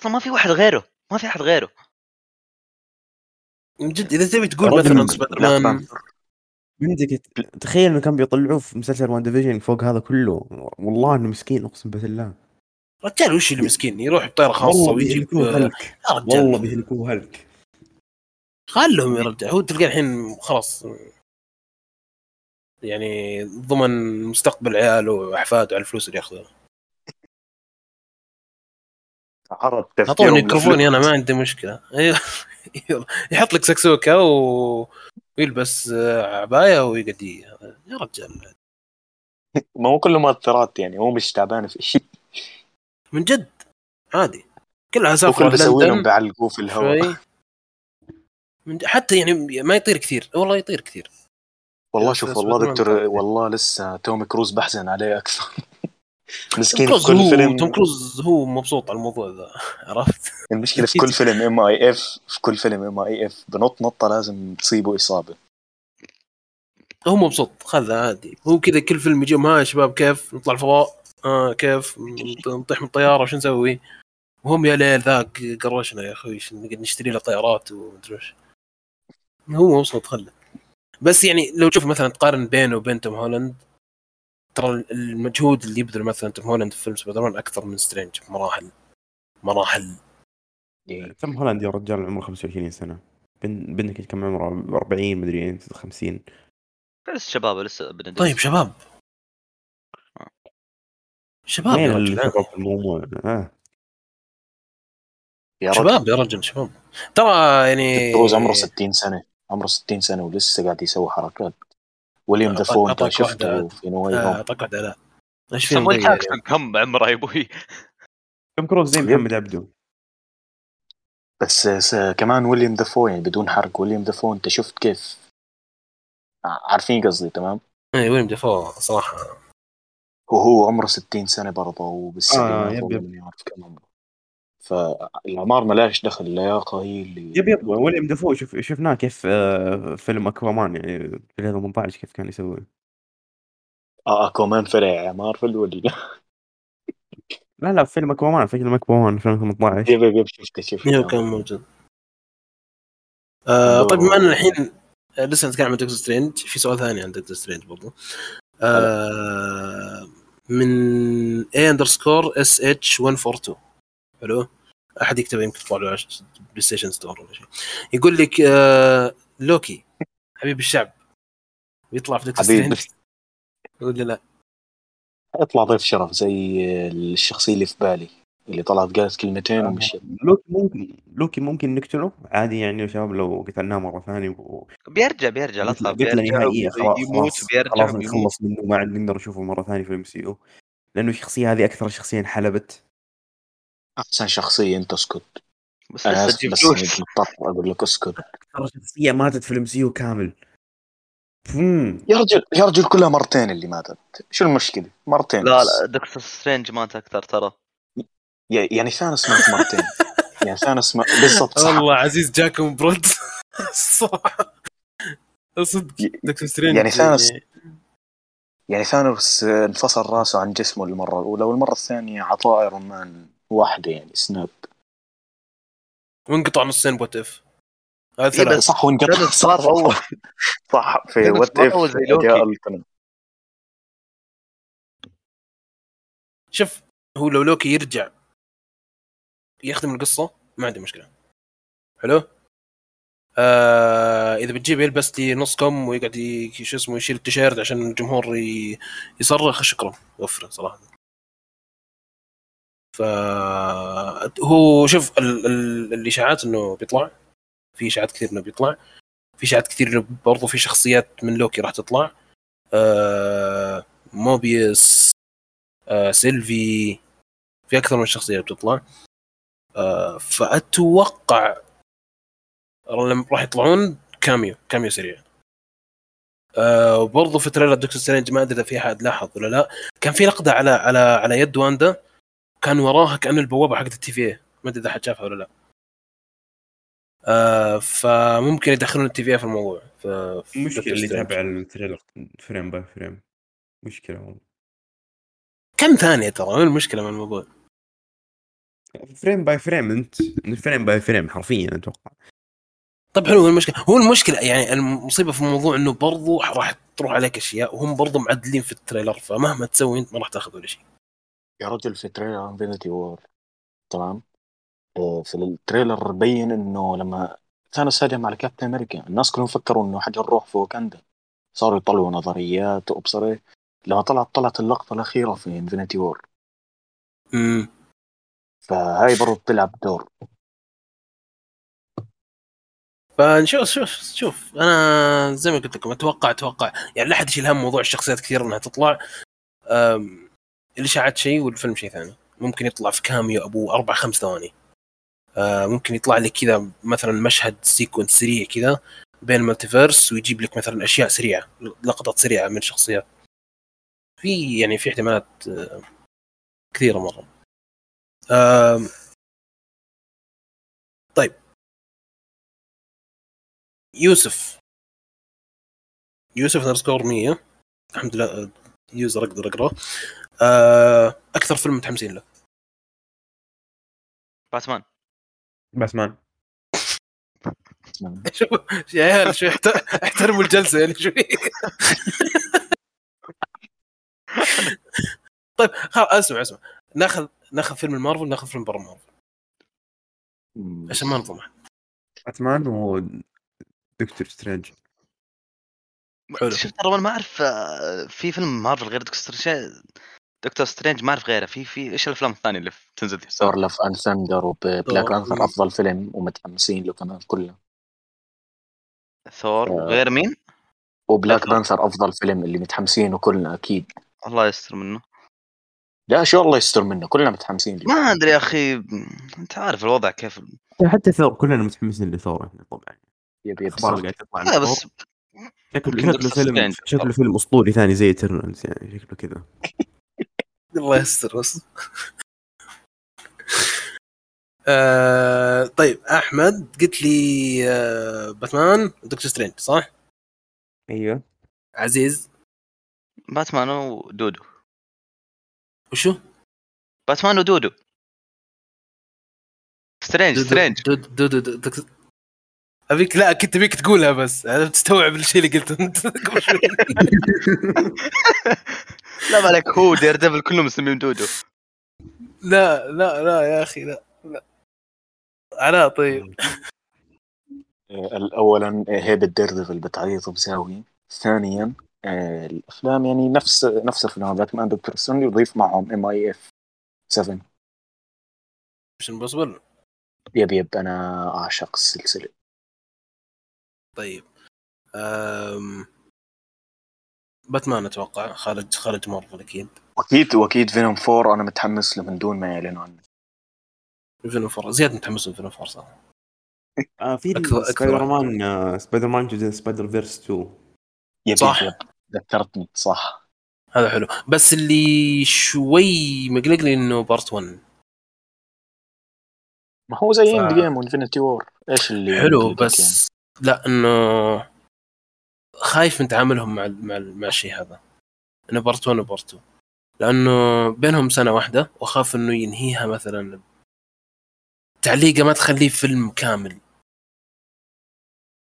Speaker 1: أصلا ما في واحد غيره ما في أحد غيره.
Speaker 2: من جد إذا تبي تقول مثلا سبايدر مان.
Speaker 3: عندك تخيل إنه كان بيطلعوه في مسلسل واندا فيجن فوق هذا كله. والله إنه مسكين أقسم بالله.
Speaker 2: رجال وش اللي مسكين؟ يروح بطياره خاصة
Speaker 3: بيهلكوه هلك.
Speaker 2: يا رجال.
Speaker 3: والله بيهلكوه هلك.
Speaker 2: خلهم يا رجال هو تلقى الحين خلاص يعني ضمن مستقبل عياله وأحفاده على الفلوس اللي ياخذها
Speaker 4: عرض أعطوني
Speaker 2: ميكروفوني
Speaker 4: أنا.
Speaker 2: ما عندي مشكلة. *laughs* يلا. يحط لك سكسوكة و... ويلبس آه، عباية ويقدي يا رجال.
Speaker 4: ما هو كله مؤثرات يعني هو مش تعبان في شيء.
Speaker 2: من جد؟ عادي. كلها سافر
Speaker 4: كل
Speaker 2: لندن.
Speaker 4: بيعلقوه في الهواء.
Speaker 2: حتى يعني ما يطير كثير والله يطير كثير.
Speaker 4: والله شوف والله دكتور. والله لسه توم كروز بحزن عليه
Speaker 2: أكثر. *laughs*
Speaker 4: مسكين توم
Speaker 2: كروز
Speaker 4: كل
Speaker 2: هو
Speaker 4: فيلم.
Speaker 2: توم كروز هو مبسوط على الموضوع ذا *laughs* عرفت؟
Speaker 4: المشكلة في كل *laughs* فيلم MIF في كل فيلم MIF بنط نطة لازم تصيبه إصابة.
Speaker 2: هو مبسوط خذها عادي هو كذا كل فيلم يجيهم ها يا شباب كيف؟ نطلع الفضاء آه كيف؟ نطيح من الطيارة وش نسوي؟ وهم يا ليل ذاك قرشنا يا أخوي نشتري له طيارات ومدري وش. هو مبسوط خله بس يعني لو تشوف مثلا تقارن بينه وبين توم هولاند ترى المجهود اللي يبذل مثلا توم هولاند في فيلم سبايدر مان أكثر من سترينج بمراحل مراحل
Speaker 3: توم هولاند يا رجال عمره 25 سنة. بن بنك كم عمره؟ 40 مدري 50
Speaker 1: لسه شباب لسه بندرس
Speaker 2: طيب شباب. شباب يا رجل
Speaker 3: الموضوع آه.
Speaker 4: يا رجل.
Speaker 2: شباب يا رجل شباب. ترى يعني
Speaker 4: كروز عمره 60 سنة. عمره 60 سنة ولسه قاعد يسوي حركات. ويليام دافو انت شفته. في نواي
Speaker 2: آه،
Speaker 4: هوم
Speaker 2: واحدة لا. إيش في
Speaker 1: جاكسون؟ كم عمره يا أبوي؟
Speaker 3: توم كروز زي محمد عبده.
Speaker 4: بس س- كمان ويليام دافو يعني بدون حرق. ويليام دافو أنت شفت كيف؟ ع- عارفين قصدي تمام؟
Speaker 2: اي ويليام ديفو صراحة.
Speaker 4: وهو عمره 60 سنة برضه
Speaker 3: yep
Speaker 4: والله
Speaker 3: yep.
Speaker 4: ماني عارف كم عمره. فالاعمار ما لهاش دخل اللياقه هي اللي
Speaker 3: yep yep ويليام دافو شوف شفناه كيف آه، فيلم أكوامان يعني في 2018 كيف كان يسوي
Speaker 4: آه أكوامان فرع يا مارفل ولا
Speaker 3: لا لا في فيلم أكوامان فيلم اكوامان 2018
Speaker 4: yep yep yep شفته شفته. تمام.
Speaker 2: كان موجود. آه طيب بما إن الحين آه، لسه نتكلم عن دكتور سترينج في سؤال ثاني عن دكتور سترينج برضو. آه من A underscore SH 142 حلو؟ أحد يكتب يمكن يطلع له بلاي ستيشن ستور ولا شيء. يقول لك آه لوكي حبيب الشعب. يطلع في دكتور
Speaker 4: حبيب
Speaker 2: ولا لا.
Speaker 4: اطلع ضيف شرف زي الشخصية اللي في بالي اللي طلعت قالت كلمتين ومشيت.
Speaker 3: لوكي ممكن لوكي ممكن نقتله؟ عادي يعني يا شباب لو قتلناه مرة ثانية و...
Speaker 1: بيرجع بيرجع لا تخاف
Speaker 3: قتله
Speaker 1: بيرجع
Speaker 3: نهائيه خلاص
Speaker 1: يموت
Speaker 3: خلاص
Speaker 1: بيرجع
Speaker 3: خلاص. نخلص منه ما عاد نقدر نشوفه مرة ثانية في ال MCU لأنه الشخصية هذه أكثر شخصية انحلبت.
Speaker 4: أحسن شخصية أنت أسكت.
Speaker 1: بس تجيب
Speaker 4: بس مضطر أقول لك أسكت.
Speaker 3: أكثر شخصية ماتت في ال MCU كامل. فم.
Speaker 4: يا رجل يا رجل كلها مرتين اللي ماتت. شو المشكلة؟ مرتين
Speaker 1: لا
Speaker 4: بس.
Speaker 1: لا دكتور سترينج مات أكثر ترى.
Speaker 4: يعني ثانوس مات مرتين. *laughs* يعني ثانوس ما... بالضبط صح.
Speaker 2: والله عزيز جاكم برد. *laughs* صح. صدق دكتور سترينج
Speaker 4: يعني ثانوس يعني ثانوس انفصل راسه عن جسمه المرة الأولى والمرة الثانية عطاه ايرون مان واحدة يعني snap
Speaker 2: وانقطع نصين What If هذا
Speaker 1: إيه
Speaker 4: صح وانقطع.
Speaker 1: صار هو *laughs*
Speaker 4: صح في What If.
Speaker 2: شوف هو لو لوكي يرجع يخدم القصة ما عندي مشكلة. حلو؟ آه إذا بتجيب يلبس لي نص كم ويقعد شو اسمه يشيل التيشيرت عشان الجمهور يصرخ شكرا. وفرة صراحة. ف هو شوف ال... ال... الاشاعات إنه بيطلع في اشاعات كثير إنه بيطلع في اشاعات كثير إنه برضو في شخصيات من لوكي راح تطلع آه... موبيوس آه... سيلفي في أكثر من شخصية بتطلع آه... فأتوقع راح يطلعون cameo cameo سريع. آه وبرضه في trailer دكتور سترينج ما أدري إذا في أحد لاحظ ولا لا كان في لقطة على على على يد واندا كان وراها كأن البوابة حقت ال TVA ما أدري إذا حد شافها ولا لا. آه فممكن يدخلون ال TVA في الموضوع. ف- في مشكلة
Speaker 3: اللي. يتابع ال trailer frame by frame مشكلة والله.
Speaker 2: كم ثانية ترى؟ وين المشكلة من الموضوع؟
Speaker 3: frame by frame انت frame by frame حرفيا أتوقع.
Speaker 2: طيب حلو المشكلة هو المشكلة يعني المصيبة في الموضوع إنه برضو راح تروح عليك أشياء وهم برضو معدلين في ال trailer فمهما تسوي أنت ما راح تاخذ ولا شيء.
Speaker 4: يا رجل في trailer Infinity War تمام؟ آه، في ال trailer بين إنه لما ثانوس هجم على كابتن أمريكا الناس كلهم فكروا إنه حجر روح في واكندا صاروا يطلعوا نظريات وابصر. لما طلعت طلعت اللقطة الأخيرة في Infinity War.
Speaker 2: امم
Speaker 4: فهاي برضو بتلعب دور.
Speaker 2: فنشوف شوف شوف أنا زي ما قلت لكم أتوقع أتوقع يعني لا أحد يشيل هم موضوع الشخصيات كثير إنها تطلع. أم، الاشاعات شيء والفيلم شيء ثاني. ممكن يطلع في cameo أبو أربع خمس ثواني. آه، ممكن يطلع لك كذا مثلا مشهد sequence سريع كذا بين ال multiverse ويجيب لك مثلا أشياء سريعة لقطات سريعة من شخصيات. في يعني في احتمالات آه، كثيرة مرة. آم، طيب. يوسف. يوسف underscore 100 الحمد لله user أقدر أقرأه. آه، أكثر فيلم متحمسين له.
Speaker 1: باتمان.
Speaker 3: باتمان. *laughs*
Speaker 2: شوف يا عيال احت- احترموا الجلسة يعني شوي. *laughs* طيب خلاص اسمع اسمع. ناخذ ناخذ فيلم المارفل ناخذ فيلم برا مارفل. عشان ما نطمح
Speaker 3: باتمان ودكتور سترينج.
Speaker 2: حلو.
Speaker 1: شفت ترى أنا ما أعرف آه، في فيلم مارفل غير دكتور سترينج. دكتور سترينج ما أعرف غيره في في إيش الأفلام الثانية اللي تنزل السنة؟
Speaker 4: Thor Love and Thunder و
Speaker 2: Black.
Speaker 4: Panther أفضل فيلم ومتحمسين له كمان كله
Speaker 1: ثور
Speaker 4: آه.
Speaker 1: وغير مين؟
Speaker 4: و
Speaker 1: Black.
Speaker 4: Panther أفضل فيلم اللي متحمسين كلنا أكيد
Speaker 1: الله يستر منه
Speaker 4: لا شو الله يستر منه كلنا متحمسين له
Speaker 1: ما أدري يا أخي أنت عارف الوضع كيف
Speaker 3: حتى ثور كلنا متحمسين لثور إحنا طبعا
Speaker 4: يبي
Speaker 3: أخبار
Speaker 4: يبي
Speaker 3: قاعد تطلع
Speaker 1: لا. بس
Speaker 3: شكله شكله فيلم. شكله فيلم أسطوري ثاني زي Eternals يعني شكله كذا *laughs*
Speaker 2: الله يستر بس. آه طيب أحمد قلت لي آه باتمان ودكتور سترينج صح؟
Speaker 3: أيوه.
Speaker 2: عزيز.
Speaker 1: باتمان ودودو.
Speaker 2: وشو؟
Speaker 1: باتمان ودودو. سترينج سترينج.
Speaker 2: دو دو دو دو دو ابيك لا كنت أبيك تقولها بس. أنا تستوعب الشيء اللي قلته. انت *laughs* قبل شوي. *laughs*
Speaker 1: لا بالك هو دير ديفل كلهم مسميهم دودو.
Speaker 2: لا لا لا يا أخي لا لا. علاء طيب. *laughs*
Speaker 4: اولا هيبه ديردفل بتعيط بزاويه ثانيا آه، الأفلام يعني نفس نفس افلام باتمان دكتور سترينج يضيف معهم ام اي اف 7
Speaker 2: مش امبوسبل
Speaker 4: يب يب أنا أعشق السلسلة.
Speaker 2: طيب. أم... باتمان أتوقع خارج خارج مارفل أكيد.
Speaker 4: واكيد وأكيد فينوم 4 أنا متحمس له من دون ما يعلنوا عنه.
Speaker 2: فينوم four زياد متحمس من فينوم فور صراحة.
Speaker 3: آه في سبايدر. مان آه سبايدر مان جزء Spider-Verse 2
Speaker 4: yep
Speaker 2: صح.
Speaker 4: ذكرتني صح.
Speaker 2: هذا حلو. بس اللي شوي مقلقني إنه part 1
Speaker 4: ما هو زي
Speaker 2: ف-
Speaker 4: Endgame و Infinity War. إيش اللي
Speaker 2: حلو
Speaker 4: مقلقك يعني؟
Speaker 2: بس لا إنه خايف من تعاملهم مع مع, ال- مع الشيء هذا. إنه part 1 و part 2 لأنه بينهم سنة واحدة وأخاف إنه ينهيها مثلا. تعليقه ما تخليه فيلم كامل.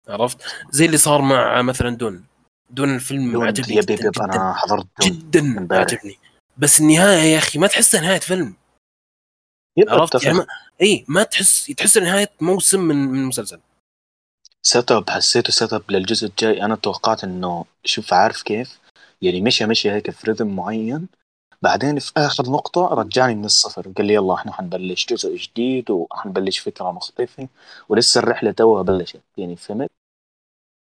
Speaker 2: عرفت؟ زي اللي صار مع مثلا دون. دون الفيلم
Speaker 4: دون
Speaker 2: عجبني جدا جدا,
Speaker 4: أنا حضرت دون
Speaker 2: جدا
Speaker 4: امبارح.
Speaker 2: عجبني. بس النهاية يا أخي ما تحسها نهاية فيلم. عرفت. يعني ما اي ما تحس تحس نهاية موسم من من مسلسل.
Speaker 4: setup حسيته setup للجزء الجاي. أنا توقعت إنه شوف عارف كيف؟ يعني مشى مشى هيك في rhythm معين. بعدين في آخر نقطة رجعني من الصفر. قال لي يلا إحنا حنبلش جزء جديد وحنبلش فكرة مختلفة ولسه الرحلة توها بلشت. يعني فهمت؟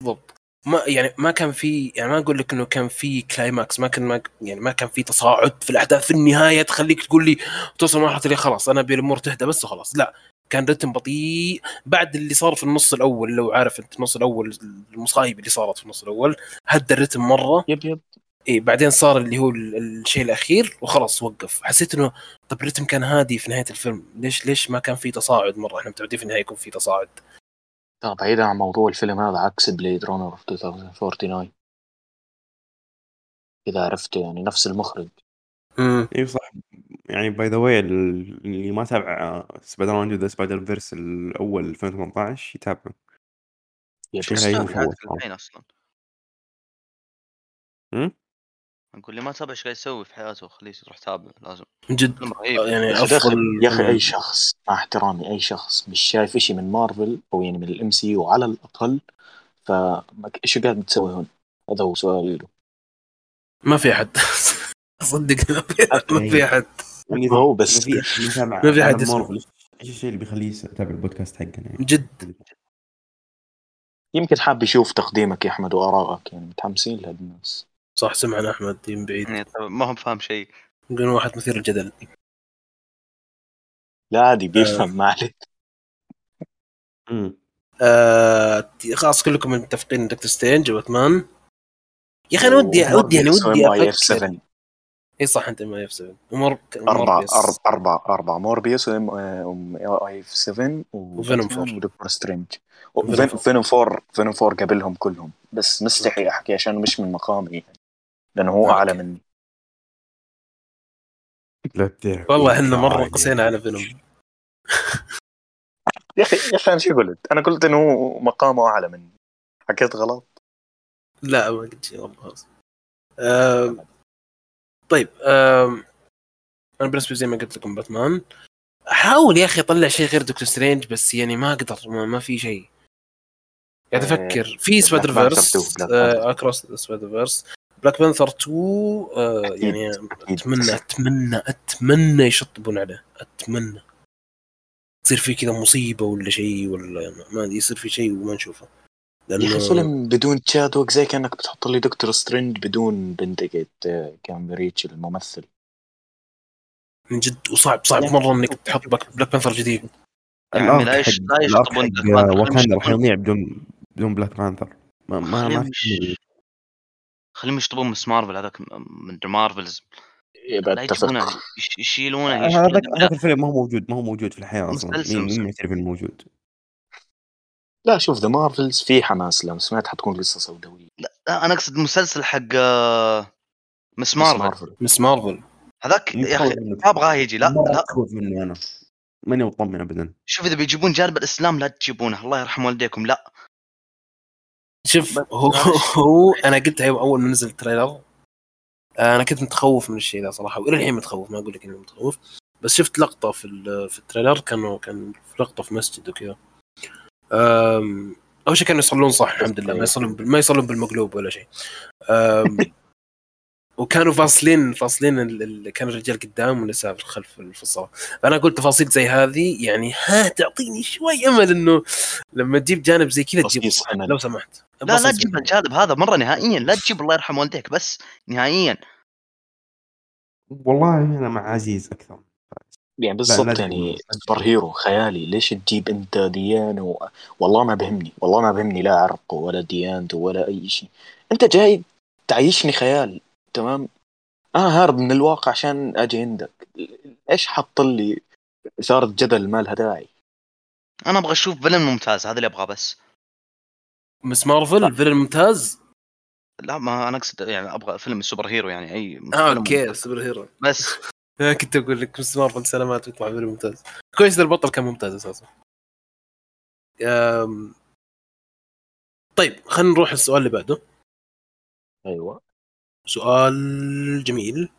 Speaker 2: بالضبط. ما يعني ما كان في يعني ما أقول لك إنه كان في climax ما كان ما يعني ما كان في تصاعد في الأحداث في النهاية تخليك تقول لي توصل مرحلة خلاص أنا ابي الأمور تهدى بس وخلاص. لا. كان رتم بطيء. بعد اللي صار في النص الأول لو عارف أنت النص الأول المصايب اللي صارت في النص الأول هدى الرتم مرة.
Speaker 4: yep yep.
Speaker 2: إيه بعدين صار اللي هو ال- الشيء الأخير وخلاص وقف. حسيت إنه طب الرتم كان هادي في نهاية الفيلم. ليش ليش ما كان في تصاعد مرة؟ إحنا متعودين في النهاية يكون في تصاعد.
Speaker 4: ترى بعيدا عن موضوع الفيلم هذا عكس Blade Runner 2049 إذا عرفت يعني نفس المخرج.
Speaker 2: امم
Speaker 3: اي صح. يعني by the way اللي ما تابع سبايدر مان جزء Spider-Verse الأول 2018 يتابعه
Speaker 4: يا
Speaker 3: شيء
Speaker 4: بس
Speaker 3: هاي
Speaker 1: لا،
Speaker 3: هو
Speaker 1: في. الحين أصلا.
Speaker 3: هم؟
Speaker 1: أقول لي ما تابع إيش قاعد يسوي في حياته خليه يروح تابع لازم.
Speaker 2: من جد
Speaker 1: فيلم رهيب.
Speaker 2: يعني
Speaker 4: أفضل يا أخي أي شخص مع احترامي أي شخص مش شايف إشي من مارفل أو يعني من ال MCU على الأقل فايش قاعد بتسوي هون؟ هذا هو سؤالي له.
Speaker 2: ما في أحد. *laughs* صدق ما في ما في أحد.
Speaker 3: يعني
Speaker 4: هو بس
Speaker 3: في أحد متابع
Speaker 2: ما في أحد
Speaker 3: عالم
Speaker 2: يسمع.
Speaker 3: إيش الشيء اللي بيخليه يتابع البودكاست حقنا يعني.
Speaker 2: من جد.
Speaker 4: يمكن حاب يشوف تقديمك يا أحمد وآرائك يعني متحمسين لهذا الناس.
Speaker 2: صح سمعنا أحمد من بعيد.
Speaker 1: يعني طب ما هو فاهم شيء.
Speaker 2: يمكن واحد مثير الجدل
Speaker 4: لا عادي بيفهم ما عليك.
Speaker 2: آه خلاص كلكم متفقين دكتور ستينج وباتمان. يا أخي أنا ودي ودي يعني ودي
Speaker 4: اف
Speaker 2: أفكر.
Speaker 4: 7
Speaker 2: إي صح أنت ما اف 7 ومر
Speaker 4: أربعة
Speaker 2: موربيوس.
Speaker 4: أربعة أربعة أربعة موربيوس وام اي إف 7
Speaker 2: وفينوم فور.
Speaker 4: ودكتور سترينج
Speaker 2: وفينوم فور.
Speaker 4: فينوم فور فينوم فور قبلهم كلهم بس مستحي أحكي عشان مش من مقامي يعني لأنه هو. اعلى مني.
Speaker 2: والله إحنا
Speaker 3: مرة.
Speaker 2: قسينا على فينوم
Speaker 4: يا أخي يا أخي أنا شو قلت؟ أنا قلت إنه هو مقامه أعلى مني حكيت غلط
Speaker 2: لا ما قلت شيء خلاص آم، طيب أنا بالنسبة زي ما قلت لكم باتمان احاول يا أخي اطلع شيء غير دكتور سترينج بس يعني ما أقدر ما, ما في شيء قاعد
Speaker 4: آه،
Speaker 2: أفكر في Spider-Verse
Speaker 4: Panther 2 Black
Speaker 2: Panther. Across Spider-Verse Black Panther 2 آه،
Speaker 4: أكيد،
Speaker 2: يعني. أتمنى أتمنى أتمنى يشطبون عليه أتمنى تصير في كذا مصيبة ولا شيء ولا ما يصير في شيء وما نشوفه
Speaker 4: يا
Speaker 2: لأنه
Speaker 4: فيلم بدون تشادويك زي كأنك بتحط لي دكتور سترينج بدون بندكت كامبرباتش الممثل.
Speaker 2: من جد وصعب صعب مرة إنك تحط Black Black Panther جديد.
Speaker 3: الأرك
Speaker 1: لا يشطبون
Speaker 3: راح يضيع بدون بدون Black Panther ما ما ما
Speaker 1: خليهم
Speaker 3: في
Speaker 1: يش-
Speaker 3: شيء.
Speaker 1: خليهم يشطبون Ms. Marvel هذاك من
Speaker 4: Marvels
Speaker 1: يجيبونه يش- يشيلونه
Speaker 3: هذاك الفيلم ما هو موجود ما هو موجود في الحياة
Speaker 1: أصلا.
Speaker 3: مين. يعترف إنه موجود؟
Speaker 4: لا شوف The Marvels في حماس لما سمعت حتكون قصة سوداوية.
Speaker 1: لا أنا أقصد مسلسل حق آه، مس مارفل
Speaker 2: مس مارفل
Speaker 1: هذاك يا
Speaker 3: أخي.
Speaker 1: ما أبغاه يجي لا لا.
Speaker 3: اتخوف منه أنا. ماني مطمن ابدا.
Speaker 1: شوف إذا بيجيبون جانب الإسلام لا تجيبونه. الله يرحم والديكم لا.
Speaker 2: شوف هو. *laughs* هو أنا قلت أول ما نزل ال trailer أنا كنت متخوف من الشيء ذا صراحة وإلى الحين متخوف ما أقول لك إني متخوف. بس شفت لقطة في ال- في ال trailer كانوا كان في لقطة في مسجد وكذا. أول شيء كانوا يصلون صح الحمد لله. ما يصلون ما يصلون بالمقلوب ولا شيء. أم، *laughs* وكانوا فاصلين فاصلين ال- ال- كان الرجال قدام والنساء في الخلف في الصف فأنا قلت تفاصيل زي هذه يعني ها تعطيني شوي أمل إنه لما تجيب جانب زي كذا تجيب. لو سمحت.
Speaker 1: لا لا. تجيب الجانب هذا مرة نهائيا. لا تجيب الله يرحم والديك بس نهائيا.
Speaker 3: والله أنا مع عزيز أكثر.
Speaker 4: يعني بالضبط يعني
Speaker 3: تجيب-
Speaker 4: superhero خيالي ليش تجيب أنت ديانة و... والله ما بهمني والله ما بهمني لا عرقه ولا ديانته ولا أي شيء. أنت جاي تعيشني خيال تمام؟ أنا هارب من الواقع عشان أجي عندك. إيش حط لي إثارة جدل ما لها داعي؟
Speaker 1: أنا أبغى أشوف فيلم ممتاز هذا اللي أبغاه بس.
Speaker 2: Ms. Marvel؟ فيلم ممتاز؟
Speaker 1: لا ما أنا أقصد يعني أبغى فيلم superhero يعني
Speaker 2: أي
Speaker 1: آه
Speaker 2: okay. superhero.
Speaker 1: بس. *laughs* *laughs*
Speaker 2: كنت أقول لك Ms. Marvel سلامات ويطلع فيلم ممتاز. كويس البطل كان ممتاز أساسا. أم... طيب خلينا نروح للسؤال اللي بعده.
Speaker 4: أيوه.
Speaker 2: سؤال جميل.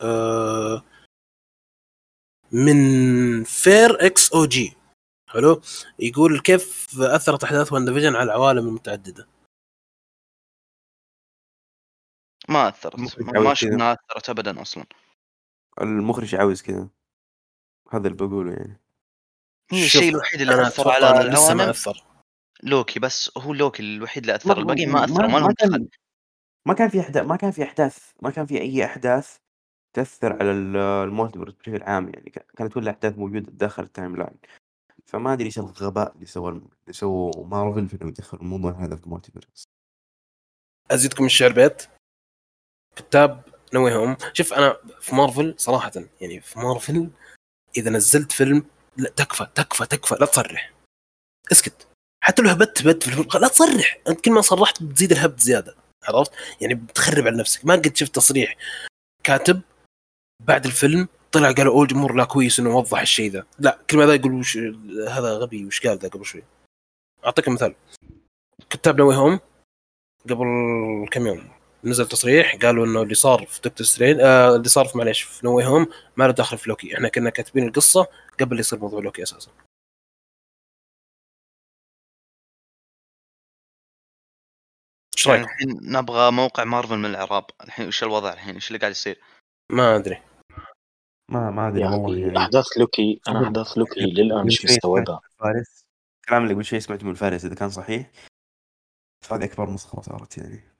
Speaker 2: أه... من فير إكس أو جي حلو؟ يقول كيف أثرت أحداث WandaVision على العوالم المتعددة؟
Speaker 1: ما
Speaker 3: أثرت
Speaker 1: ما-. شفنا أثرت ابدا أصلا.
Speaker 3: المخرج عاوز كذا هذا اللي بقوله يعني.
Speaker 1: هي الشيء الوحيد اللي أنا
Speaker 2: أثر
Speaker 1: على
Speaker 2: لسه ما أثر.
Speaker 1: لوكي بس هو لوكي الوحيد اللي أثر. الباقيين ما اثروا ما
Speaker 3: ما كان ما كان في احداث ما كان في احداث ما كان في أي أحداث تأثر على ال- ال multiverse بشكل عام يعني. ك- كانت كل الاحداث موجودة داخل ال timeline فما أدري إيش الغباء اللي سوى اللي سووا مارفل في إنه يدخل الموضوع هذا في ال
Speaker 2: multiverse أزيدكم الشعر بيت. كتاب No Way Home شوف أنا في مارفل صراحة يعني في مارفل إذا نزلت فيلم لا تكفى تكفى تكفى لا تصرح. اسكت. حتى لو هبت هبت في الفيلم لا تصرح. أنت كل ما صرحت بتزيد الهبت زيادة عرفت؟ يعني بتخرب على نفسك. ما قد شفت تصريح كاتب بعد الفيلم طلع قالوا اول الجمهور لا كويس إنه وضح الشيء ذا. لا كل ما ذا يقول وش هذا غبي وش قال ذا قبل شوي. أعطيك مثال. كتاب No Way Home قبل كم يوم؟ نزل تصريح قالوا إنه اللي صار في دكتور سترين آه اللي صار في معليش في No Way Home ما له دخل في لوكي. إحنا كنا كاتبين القصة قبل يصير موضوع لوكي أساسا. إيش
Speaker 1: يعني
Speaker 2: رايك؟
Speaker 1: الحين نبغى موقع مارفل من الإعراب. الحين وش الوضع الحين؟ إيش اللي قاعد يصير؟
Speaker 2: ما أدري.
Speaker 3: ما ما أدري. والله
Speaker 4: يعني
Speaker 3: يعني
Speaker 4: أحداث لوكي
Speaker 3: أنا
Speaker 4: أحداث لوكي للآن مش مستوعبها
Speaker 3: فارس. الكلام اللي قبل شوي سمعته من فارس إذا كان صحيح. هذه أكبر مسخره صارت يعني.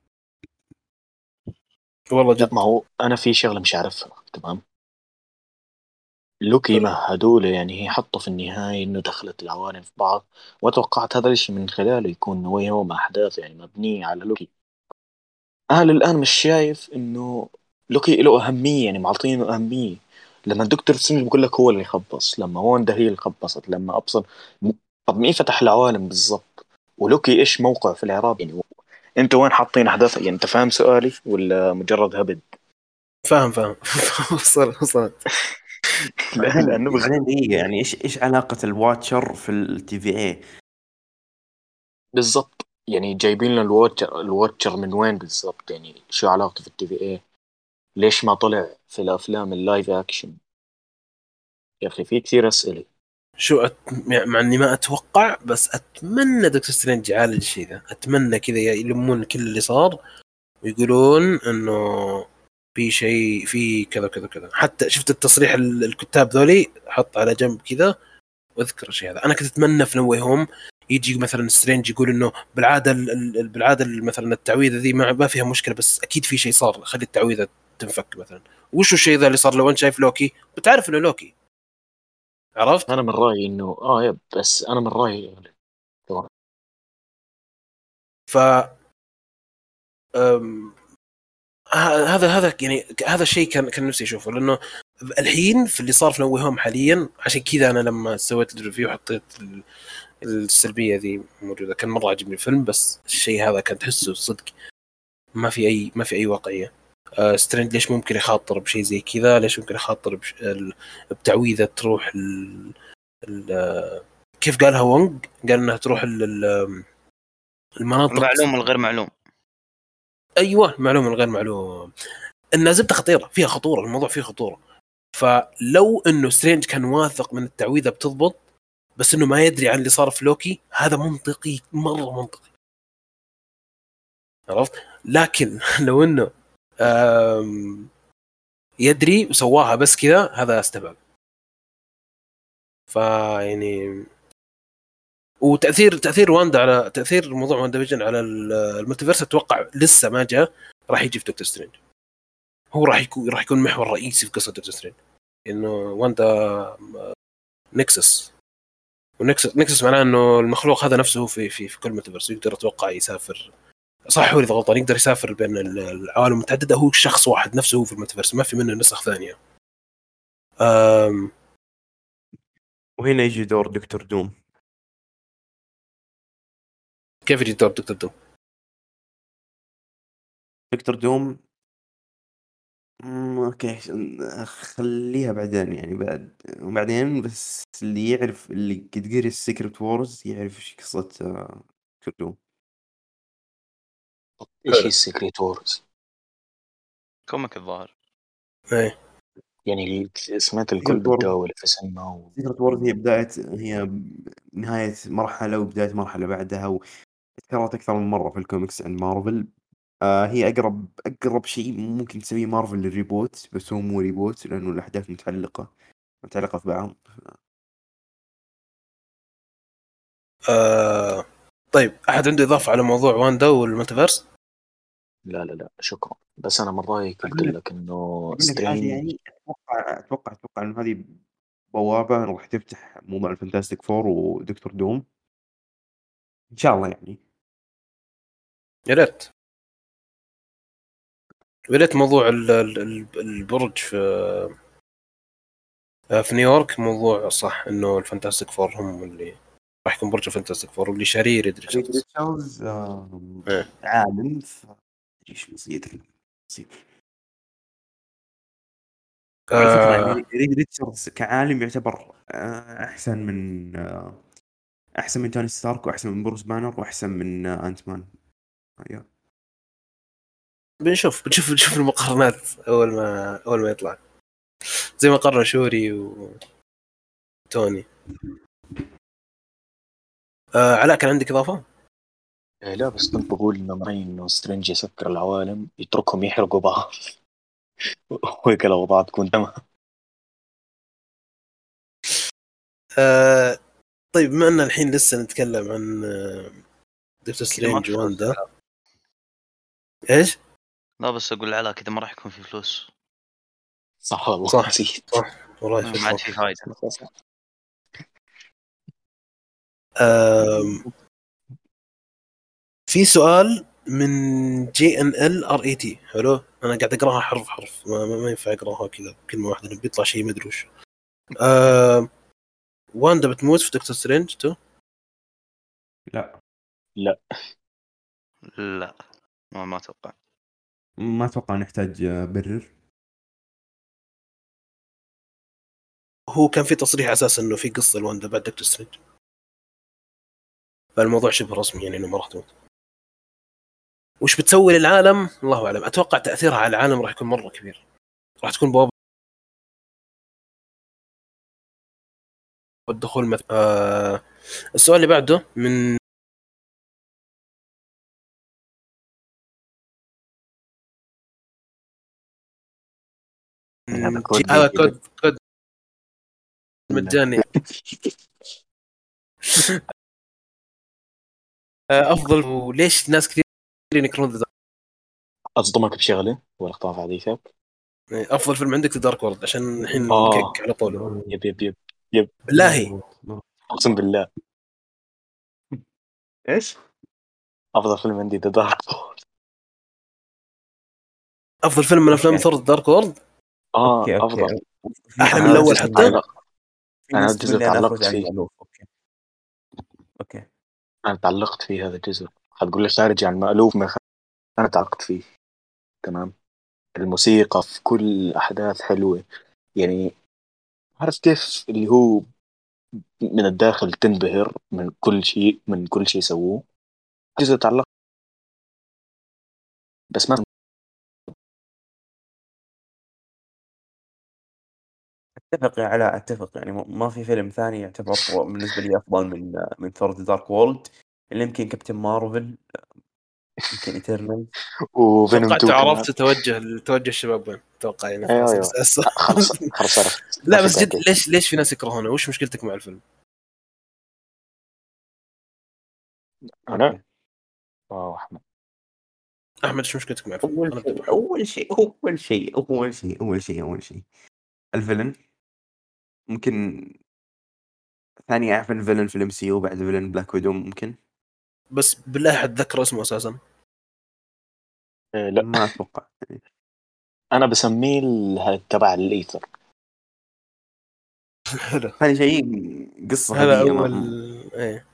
Speaker 2: والله جد.
Speaker 4: ما هو أنا في شغلة مش عارفها تمام. لوكي مهدوا له يعني هي حطوا في النهاية إنه دخلت العوالم في بعض وتوقعت هذا الشيء من خلاله يكون No Way Home أحداث يعني مبنية على لوكي. أنا الان مش شايف إنه لوكي له أهمية يعني معطينه أهمية. لما الدكتور سترينج بقول لك هو اللي خبص لما واندا هي اللي خبصت لما أبصر م... طب مين فتح العوالم بالضبط؟ ولوكي إيش موقعه في الإعراب؟ يعني أنتوا وين حاطين احداث يعني انت فاهم سؤالي ولا مجرد هبد؟
Speaker 2: فاهم فاهم. وصل *laughs* وصلت. *laughs*
Speaker 4: لا لأنه.
Speaker 3: بعدين دقيقه يعني إيش إيش علاقة ال Watcher في ال TVA
Speaker 4: بالضبط. يعني جايبين لنا ال Watcher ال Watcher من وين بالضبط؟ يعني شو علاقته في ال TVA ليش ما طلع في الأفلام ال live action يا أخي في كثير أسئلة.
Speaker 2: شو أت... مع إني ما أتوقع بس أتمنى دكتور سترينج يعالج الشيء ذا أتمنى كذا يلمون كل اللي صار ويقولون إنه في شيء في كذا كذا كذا حتى شفت التصريح ال- الكتاب ذولي حط على جنب كذا وأذكر الشيء هذا. أنا كنت أتمنى في No Way Home يجي مثلا سترينج يقول إنه بالعادة ال- ال- بالعادة ال- مثلا التعويذة ذي ما فيها مشكلة بس أكيد في شيء صار. خلي التعويذة تنفك مثلا. وش الشيء ذا اللي صار لو أنت شايف لوكي؟ بتعرف إنه لوكي. عرفت؟
Speaker 4: أنا من رأيي إنه آه yep بس أنا من رأيي
Speaker 2: ف أم، هذا هذا يعني هذا الشيء كان كان نفسي أشوفه لأنه الحين في اللي صار في No Way Home حاليا عشان كذا أنا لما سويت ال review حطيت ال- السلبية ذي موجودة كان مرة عجبني الفيلم بس الشيء هذا كان تحسه صدق ما في أي ما في أي واقعية آه سترينج ليش ممكن يخاطر بشيء زي كذا؟ ليش ممكن يخاطر بش... بتعويذة تروح ال... ال... آه، كيف قالها وونج قال إنها تروح ال... ال- المناطق.
Speaker 1: المعلوم والغير معلوم.
Speaker 2: أيوه معلوم الغير معلوم. إنها زبدة خطيرة فيها خطورة الموضوع فيه خطورة. فلو إنه سترينج كان واثق من التعويذة بتضبط بس إنه ما يدري عن اللي صار في لوكي هذا منطقي مرة منطقي. عرفت؟ لكن *laughs* لو إنه يدري وسواها بس كذا هذا استبعد. فيعني وتأثير تأثير واندا على تأثير موضوع واندا فيجن على ال- ال multiverse أتوقع لسه ما جاء راح يجي في دكتور سترينج. هو راح يكون راح يكون محور رئيسي في قصة دكتور سترينج. إنه واندا nexus. و nexus nexus معناه إنه المخلوق هذا نفسه في في في كل multiverse يقدر أتوقع يسافر. صح هو إذا غلطان يقدر يسافر بين ال- العوالم المتعددة. هو شخص واحد نفسه هو في ال multiverse ما في منه نسخ ثانية. أم.
Speaker 3: وهنا يجي دور دكتور دوم.
Speaker 2: كيف يجي دور دكتور دوم؟
Speaker 3: دكتور دوم okay خليها بعدين يعني بعد وبعدين بس اللي يعرف اللي قد قري ال Secret Wars يعرف إيش قصة آه، دكتور دوم.
Speaker 2: إيش.
Speaker 4: هي ال Secret
Speaker 1: Wars comic الظاهر.
Speaker 2: إيه.
Speaker 4: يعني سمعت الكل. بتداول في سينما و...
Speaker 3: Secret Wars هي بداية هي نهاية مرحلة وبداية مرحلة بعدها وتكررت أكثر من مرة في الكوميكس عند مارفل. آه هي أقرب أقرب شيء ممكن تسويه مارفل لل reboot بس هو مو reboot لأنه الأحداث متعلقة متعلقة في بعض.
Speaker 2: آه طيب أحد عنده إضافة على موضوع واندا وال multiverse؟
Speaker 4: لا لا لا شكرا. بس أنا من رايي قلت
Speaker 3: لك- إنه
Speaker 4: سترينج
Speaker 3: يعني أتوقع أتوقع أتوقع إنه هذه بوابة راح تفتح موضوع ال Fantastic Four ودكتور دوم. إن شاء الله يعني.
Speaker 2: يا ريت. يا ريت موضوع ال- ال- ال- البرج في آه، في نيويورك موضوع صح إنه ال Fantastic Four هم اللي راح يكون برج ال Fantastic Four واللي شاريه ريد
Speaker 3: ريد
Speaker 2: ريتشاردز.
Speaker 3: عالم ف بيصير على
Speaker 2: آه.
Speaker 3: ريتشاردز كعالم يعتبر آه، أحسن من آه، أحسن من توني ستارك وأحسن من بروس بانر وأحسن من آه، Ant-Man أيوه
Speaker 2: بنشوف بنشوف بنشوف المقارنات أول ما أول ما يطلع. زي ما قرر شوري و توني. آه علاء كان عندك إضافة؟
Speaker 4: إيه لا بس كنت بقول إنه معي إنه سترينج يسكر العوالم يتركهم يحرقوا بعض *laughs* وهيك الأوضاع تكون تمام
Speaker 2: آه طيب بما إن الحين لسه نتكلم عن آه، دكتور سترينج واندا إيش؟
Speaker 1: لا بس أقول على كذا ما راح يكون في فلوس
Speaker 4: صح والله
Speaker 2: صح.
Speaker 4: نسيت
Speaker 2: والله
Speaker 1: ما. عاد في
Speaker 2: فايدة في سؤال من G N L R E T حلو؟ أنا قاعد أقراها حرف حرف. ما, ما, ما ينفع أقراها كذا كلمة واحدة بيطلع شيء ما أدري وش. واندا بتموت في دكتور سترينج two؟
Speaker 3: لا.
Speaker 1: لا. ما, ما أتوقع.
Speaker 3: ما أتوقع نحتاج آه، برر.
Speaker 2: هو كان في تصريح أساسا إنه في قصة لواندا بعد دكتور سترينج فالموضوع شبه رسمي يعني إنه ما راح تموت. وش بتسوي للعالم؟ الله أعلم. أتوقع تأثيرها على العالم راح يكون مرة كبير. راح تكون بوابة الدخول مثلا آه السؤال اللي بعده من
Speaker 4: هذا كود
Speaker 2: هذا
Speaker 4: جديد.
Speaker 2: كود كود مجاني. آه، *laughs* أفضل. وليش ناس كثير ينكرون ذا
Speaker 4: اصدمك بشغله ولا أخطاء في حديثك.
Speaker 2: أفضل فيلم عندك ذا دارك وورد عشان الحين
Speaker 4: آه.
Speaker 2: على طول.
Speaker 4: yep yep yep
Speaker 2: بالله
Speaker 4: أقسم بالله.
Speaker 3: إيش؟
Speaker 4: أفضل فيلم عندي The Dark
Speaker 2: أفضل فيلم من أفلام
Speaker 3: أوكي.
Speaker 2: ثور دارك وورد
Speaker 4: آه
Speaker 3: أوكي أوكي.
Speaker 4: أفضل.
Speaker 2: أحلى من
Speaker 4: جزء
Speaker 2: حتى؟
Speaker 3: ناس
Speaker 4: الجزء تعلقت
Speaker 3: عن
Speaker 4: فيه.
Speaker 3: okay. okay.
Speaker 4: أنا تعلقت في هذا الجزء. حتقول لي خارج عن مألوف خ... أنا تعلقت فيه. تمام؟ الموسيقى في كل أحداث حلوة. يعني عارف كيف اللي هو من الداخل تنبهر من كل شيء من كل شيء سووه. جزء تعلق بس ما
Speaker 3: أتفق يا علاء أتفق يعني م- ما في فيلم ثاني يعتبر بالنسبة لي أفضل من من ثور ذا دارك وولد اللي يمكن كابتن مارفل يمكن ايترنال
Speaker 4: وفينوم
Speaker 2: توقعت
Speaker 4: 2 كمان.
Speaker 2: عرفت توجه توجه الشباب وين؟ أتوقع يعني خلاص
Speaker 4: خلص عرفت *laughs*
Speaker 2: لا بس
Speaker 4: في
Speaker 2: جد. ليش ليش في ناس يكرهونه؟ وش مشكلتك مع الفيلم؟
Speaker 4: أنا؟ آه أحمد.
Speaker 2: أحمد إيش مشكلتك مع الفيلم؟
Speaker 3: أول
Speaker 2: أنا أبدأ
Speaker 3: شيء أول شيء أول شيء أول شيء أول شيء أول شيء الفيلن ممكن ثاني أقرف villain في ال MCU بعد villain Black Widow ممكن؟
Speaker 2: بس بالله حتذكر اسمه أساسا.
Speaker 4: آه، لا.
Speaker 3: ما أتوقع.
Speaker 4: أنا بسميه ال- تبع ال Aether
Speaker 2: حلو
Speaker 3: ثاني شيء قصة
Speaker 2: هذا
Speaker 3: غبية، ما-
Speaker 2: أول إيه.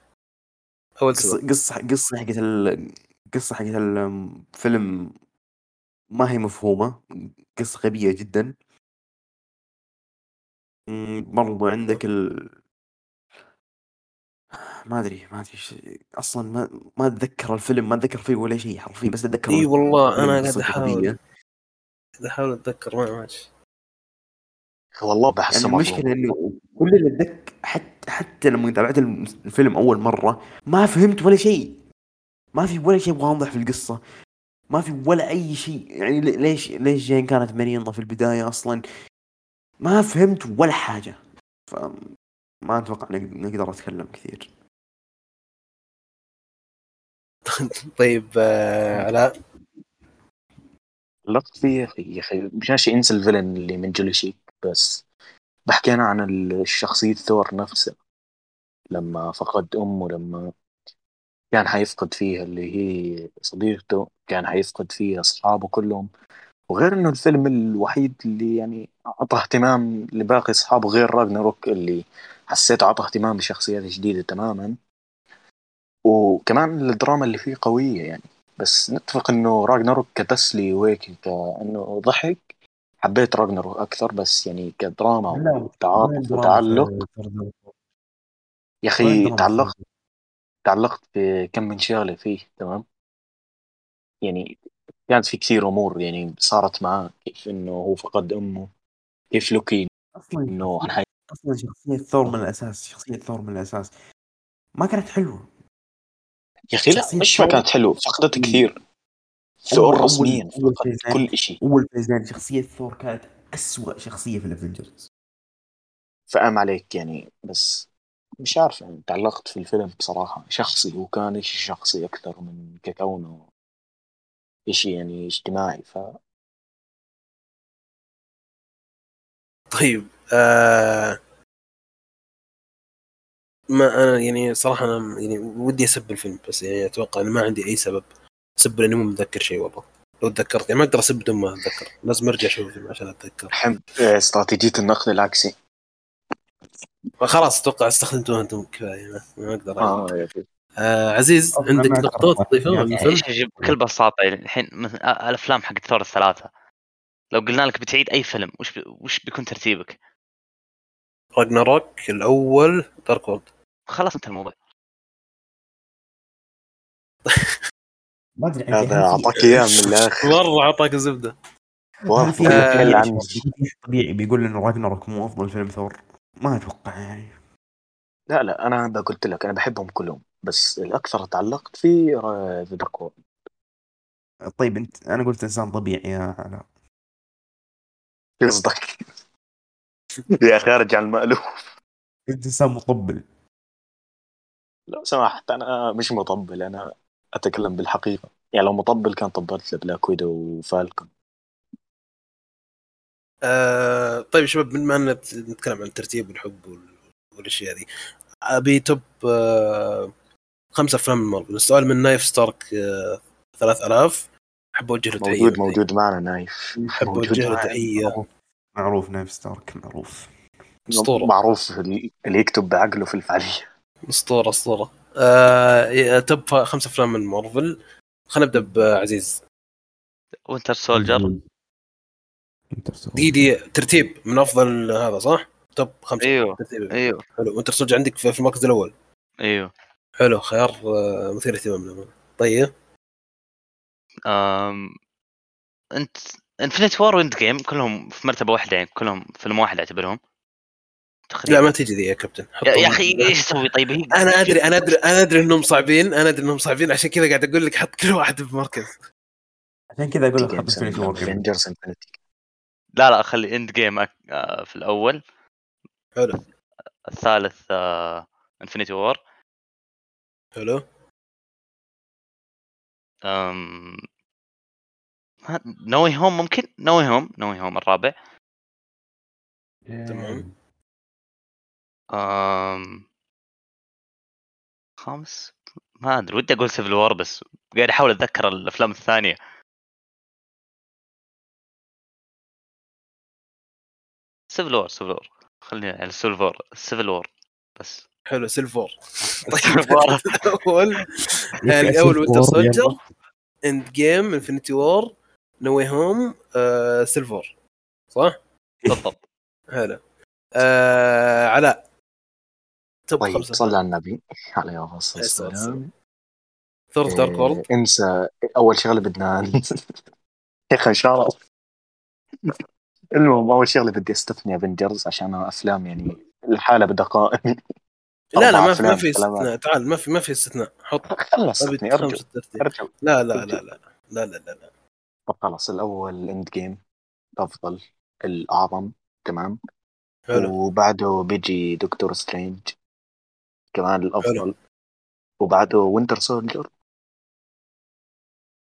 Speaker 2: أول سبب.
Speaker 3: قصة قصه قصة حقت ال... قصة حقت الفيلم ما هي مفهومة قصة غبية جدا. برضو عندك ال ما أدري ما أدري ش... أصلا ما ما أتذكر الفيلم ما أتذكر فيه ولا شيء حرفيا بس أتذكر
Speaker 2: إي والله أنا قاعد
Speaker 3: قصته غبية.
Speaker 2: قاعد أحاول أتذكر ما ماشي
Speaker 4: والله بحسه
Speaker 3: يعني
Speaker 4: مظلوم
Speaker 3: المشكلة إنه كل اللي اتذكر حتى حتى لما تابعت الفيلم أول مرة ما فهمت ولا شيء. ما في ولا شيء واضح في القصة. ما في ولا أي شيء. يعني لي- ليش ليش جين كانت مريضة في البداية أصلا؟ ما فهمت ولا حاجة. ف ما أتوقع نق- نقدر أتكلم كثير. *laughs*
Speaker 2: طيب آه علاء؟
Speaker 4: لقط فيه يا أخي يا أخي مشان شي انسى الفيلن اللي من جولي بس بحكي أنا عن ال- شخصية ثور نفسها. لما فقد أمه لما كان حيفقد فيها اللي هي صديقته كان حيفقد فيها أصحابه كلهم. وغير إنه الفيلم الوحيد اللي يعني أعطى اهتمام لباقي أصحابه غير راجناروك اللي حسيت أعطى اهتمام لشخصيات جديدة تماما. وكمان الدراما اللي فيه قوية يعني. بس نتفق إنه راجناروك كتسلي وهيك كإنه ضحك. حبيت راجناروك أكثر بس يعني كدراما وتعاطف وتعلق. يا أخي تعلقت تعلقت بكم من شغلة فيه تمام؟ يعني كانت في كثير أمور يعني صارت معاه كيف إنه هو فقد أمه كيف لوكي
Speaker 3: أصلا
Speaker 4: إنه حي...
Speaker 3: أصلا شخصية ثور من الأساس شخصية ثور من الأساس. ما كانت حلوة.
Speaker 4: يا أخي لا مش ما كانت حلوة فقدت. كثير. ثور رسميا فقد. كل شيء
Speaker 3: أول فيزين شخصية ثور كانت أسوأ شخصية في ال Avengers.
Speaker 4: فقام عليك يعني بس مش عارف يعني تعلقت في الفيلم بصراحة. شخصي هو كان إشي شخصي أكثر من ككونه. إشي يعني اجتماعي ف
Speaker 2: طيب آه ما أنا يعني صراحة أنا يعني ودي أسب الفيلم بس يعني أتوقع إنه ما عندي أي سبب اسب لأني مو متذكر شيء والله. لو تذكرت يعني ما أقدر أسب بدون ما أتذكر لازم أرجع أشوف الفيلم عشان أتذكر.
Speaker 4: أحب آه، استراتيجية النقد العكسي.
Speaker 2: خلاص أتوقع استخدمتوها أنتم كفاية ما, ما أقدر
Speaker 4: آه
Speaker 2: آه عزيز عندك
Speaker 3: نقطة
Speaker 2: تضيفها الفيلم؟
Speaker 1: بكل بساطة يعني، الحين مثلا آه، الأفلام حق ثور الثلاثة. لو قلنا لك بتعيد أي فيلم وش وش بيكون ترتيبك؟
Speaker 2: راجناروك الأول دارك وولد
Speaker 1: خلاص انت الموضوع. *laughs*
Speaker 3: ما أدري
Speaker 4: هذا أعطاك إياه من الآخر.
Speaker 2: مره
Speaker 4: أعطاك زبده
Speaker 3: طبيعي بيقول انه Ragnarok مو أفضل فيلم ثور. ما أتوقع يعني.
Speaker 4: لا لا أنا قلت لك أنا بحبهم كلهم. بس الأكثر تعلقت في The Dark World
Speaker 3: طيب أنت أنا قلت إنسان طبيعي يا علاء
Speaker 4: شو قصدك؟ *laughs* يا خارج عن المألوف.
Speaker 3: أنت إنسان مطبل.
Speaker 4: لو سمحت أنا مش مطبل أنا أتكلم بالحقيقة. يعني لو مطبل كان طبلت ل Black Widow و Falcon.
Speaker 2: آه طيب شباب بما ان نتكلم عن الترتيب والحب وال- والأشياء هذه. أبي top آه خمسة أفلام من مارفل. السؤال من نايف ستارك آه 3000 أحب أوجه له تحية.
Speaker 4: موجود موجود معنا نايف. أحب
Speaker 2: أوجه له. تحية.
Speaker 3: معروف. نايف ستارك معروف.
Speaker 2: أسطورة.
Speaker 4: معروف اللي يكتب بعقله في الفعالية
Speaker 2: أسطورة أسطورة. آه top خمسة أفلام من مارفل. خلينا نبدأ بعزيز
Speaker 1: Winter
Speaker 3: Soldier.
Speaker 2: دي دي ترتيب من أفضل هذا صح؟ top خمسة.
Speaker 1: أيوه
Speaker 2: ترتيب.
Speaker 1: أيوه.
Speaker 2: حلو. Winter Soldier عندك في في المركز الأول.
Speaker 1: أيوه.
Speaker 2: حلو خيار آه، مثير اهتمام لنا طيب.
Speaker 1: أم... انت Infinity War و Endgame كلهم في مرتبة واحدة يعني كلهم فيلم واحد أعتبرهم؟ تقريبا
Speaker 2: لا ما تجي ذي يا كابتن.
Speaker 1: يا, أخي إيش أسوي طيب هي
Speaker 2: أنا *laughs* أدري أنا أدري أنا أدري إنهم صعبين أنا أدري إنهم صعبين عشان كذا قاعد أقول لك حط كل واحد في مركز
Speaker 3: عشان كذا أقول لك حط
Speaker 4: War Infinity
Speaker 1: لا لا خلي Endgame آه، في الأول.
Speaker 2: حلو.
Speaker 1: الثالث Infinity War
Speaker 2: حلو
Speaker 1: No Way Home ممكن؟ No Way Home No Way Home الرابع.
Speaker 2: تمام.
Speaker 1: أم... خامس؟ ما أدري ودي أقول Civil War بس قاعد أحاول أتذكر الأفلام الثانية. Civil War Civil War خلينا على Civil War Civil War بس.
Speaker 2: حلو
Speaker 1: Civil War.
Speaker 3: Civil
Speaker 2: War. الأول
Speaker 3: أخي الأول
Speaker 2: Winter
Speaker 3: Soldier.
Speaker 2: Endgame Infinity War No Way Home آه Civil War. صح؟ *laughs*
Speaker 1: بالضبط
Speaker 2: حلو آه علاء. top
Speaker 4: طيب
Speaker 2: خمسة؟
Speaker 4: صلى على النبي. عليه
Speaker 2: الصلاة
Speaker 4: والسلام.
Speaker 2: Thor Dark
Speaker 4: World انسى. أول شغله بدنا *laughs* يا أخي شرف المهم أول شغله بدي أستثني Avengers عشان أفلام يعني الحالة بدقائق
Speaker 2: لا لا ما في ما في استثناء. تعال ما في ما في استثناء. حط. خلص أرجو.
Speaker 4: أرجو.
Speaker 2: لا لا لا لا لا لا لا
Speaker 4: طب خلاص الأول Endgame افضل الأعظم تمام؟
Speaker 2: حلو.
Speaker 4: وبعده بيجي Doctor Strange كمان الأفضل.
Speaker 2: حلو.
Speaker 4: وبعده Winter Soldier.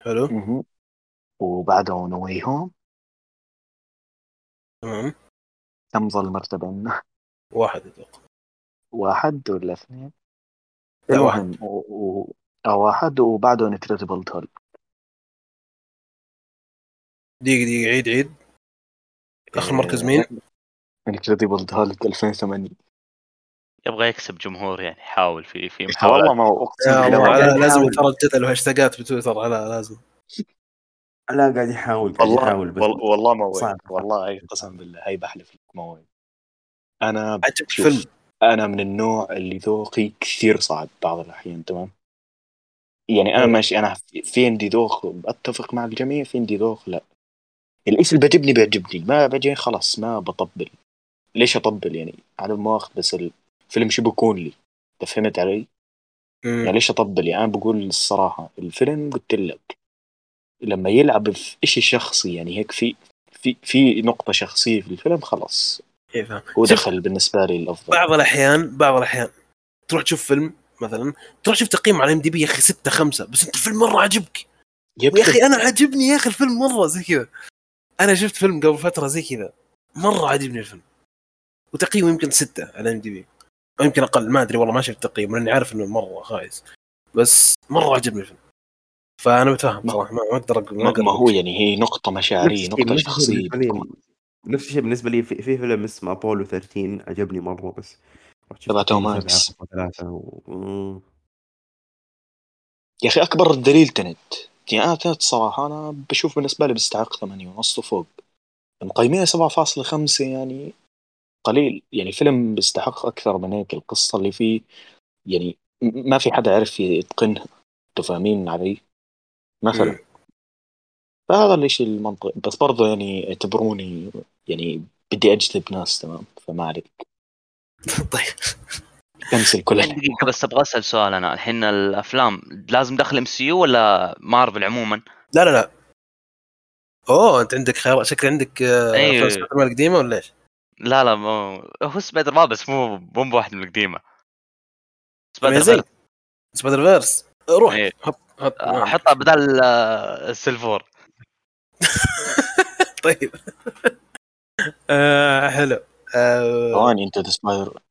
Speaker 2: حلو. مه.
Speaker 4: وبعده No Way Home
Speaker 2: تمام.
Speaker 4: كم ظل مرتبة.
Speaker 2: واحد أتوقع
Speaker 4: واحد ولا اثنين؟
Speaker 2: لا،
Speaker 4: المهم و... و... آه، واحد وبعده Incredible Hulk
Speaker 2: دقيقة دقيقة عيد عيد. آخر مركز مين؟
Speaker 4: Incredible Hulk 2008
Speaker 1: يبغى يكسب جمهور يعني يحاول في في محاولات
Speaker 4: والله ما أقسم
Speaker 2: لازم
Speaker 4: يحاول.
Speaker 2: ترى الجدل وهاشتاجات بتويتر. علاء لازم.
Speaker 3: لا قاعد يحاول قاعد
Speaker 4: والله
Speaker 3: يحاول بس
Speaker 4: وال- والله ما
Speaker 3: صعب.
Speaker 4: وين والله قسم بالله هي بحلف لك ما وين أنا
Speaker 2: عجبك
Speaker 4: شوف. أنا من النوع اللي ذوقي كثير صعب بعض الأحيان تمام؟ يعني
Speaker 2: أنا.
Speaker 4: ماشي أنا في- عندي ذوق أتفق مع الجميع في عندي ذوق لا. الاشي اللي بيعجبني بيعجبني ما بيعجبني خلاص ما بطبل. ليش أطبل يعني؟ على المؤاخذ بس الفيلم شو بكون لي؟ فهمت علي؟
Speaker 2: مم.
Speaker 4: يعني ليش أطبل؟ يعني أنا بقول الصراحة الفيلم قلت لك لما يلعب في إشي شخصي يعني هيك في في في نقطة شخصية في الفيلم خلاص.
Speaker 2: إيه فاهم.
Speaker 4: هو
Speaker 2: شوف،
Speaker 4: دخل بالنسبة لي الأفضل.
Speaker 2: بعض الأحيان بعض الأحيان. تروح تشوف فيلم مثلا تروح تشوف تقييم على IMDb يا أخي 6 5 بس أنت الفيلم مرة عجبك. يا أخي أنا عجبني يا أخي الفيلم مرة زي كذا. أنا شفت فيلم قبل فترة زي كذا. مرة عجبني الفيلم. وتقييمه يمكن ستة على IMDb. أو يمكن أقل ما أدري والله ما شفت تقييم لأني عارف إنه مرة خايس. بس مرة عجبني الفيلم. فأنا متفاهم
Speaker 4: ما-
Speaker 2: صراحة ما ما أقدر
Speaker 4: ما, ما هو يعني هي نقطة
Speaker 3: مشاعرية نقطة
Speaker 4: شخصية.
Speaker 3: نفس الشيء بالنسبة لي في, في فيلم اسمه ابولو 13 عجبني مرة بس.
Speaker 4: تبع توم هانكس.
Speaker 3: و...
Speaker 4: يا أخي أكبر الدليل تنت. يعني أنا تنت صراحة أنا بشوف بالنسبة لي بيستحق 8 ونص وفوق. مقيمينه 7.5 يعني قليل. يعني فيلم بيستحق أكثر من هيك القصة اللي فيه. يعني ما في حدا عرف يتقنها. أنتوا فاهمين علي؟ مثلا. فهذا الإشي المنطقي. بس برضه يعني اعتبروني يعني بدي أجذب ناس تمام؟ فما عليك.
Speaker 2: طيب.
Speaker 4: cancel كل
Speaker 1: دقيقة بس أبغى أسأل سؤال أنا. الحين الأفلام لازم داخل MCU ولا مارفل عموما؟
Speaker 2: لا لا لا. أوه أنت عندك خيار شكل عندك آه،
Speaker 1: أيوه.
Speaker 2: أفلام سبايدر مان القديمة ولا إيش؟
Speaker 1: لا لا مو... هو سبايدر مان بس مو مو واحد من القديمة.
Speaker 2: Spider.
Speaker 1: Man
Speaker 2: Spider Verse روح
Speaker 1: إيه.
Speaker 2: حط حط
Speaker 1: احطها بدل آه، ال Civil War *laughs*
Speaker 2: طيب. آه حلو. آه
Speaker 4: ثواني أنت Spider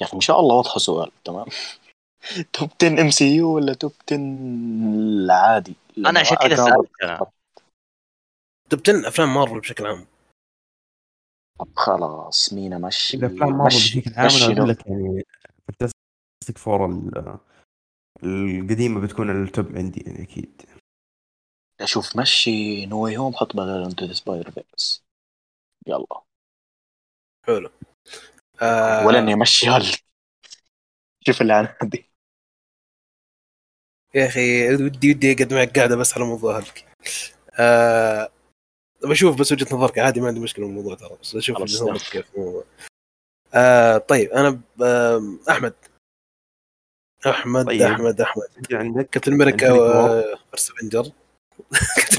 Speaker 4: يا أخي إن شاء الله واضحة سؤال تمام؟ top 10 MCU ولا top 10 العادي
Speaker 1: أنا عشان كذا سألت.
Speaker 2: top 10 أفلام مارفل بشكل عام.
Speaker 4: طب خلاص مينا مشي
Speaker 3: اذا افلام مارفل بشكل عام أنا
Speaker 4: أقول
Speaker 3: لك يعني Fantastic Four ال- القديمة بتكون ال top عندي يعني أكيد.
Speaker 4: أشوف مشي No Way Home حط بدل Into the Spider-Verse يلا.
Speaker 2: حلو. آه
Speaker 4: ولا إني أمشي هال شوف اللعنه دي
Speaker 2: يا أخي ودي ودي أقعد معك قاعدة بس على موضوع هلك آه بشوف بس وجهة نظرك عادي ما عندي مشكلة بالموضوع ترى بس أشوف
Speaker 4: خلاص،
Speaker 2: وجهة نظرك كيف الموضوع آه طيب أنا ب- آم، أحمد. أحمد
Speaker 3: طيب.
Speaker 2: أحمد
Speaker 3: أحمد. عندك؟
Speaker 2: كابتن
Speaker 3: أمريكا
Speaker 2: وفيرست افنجر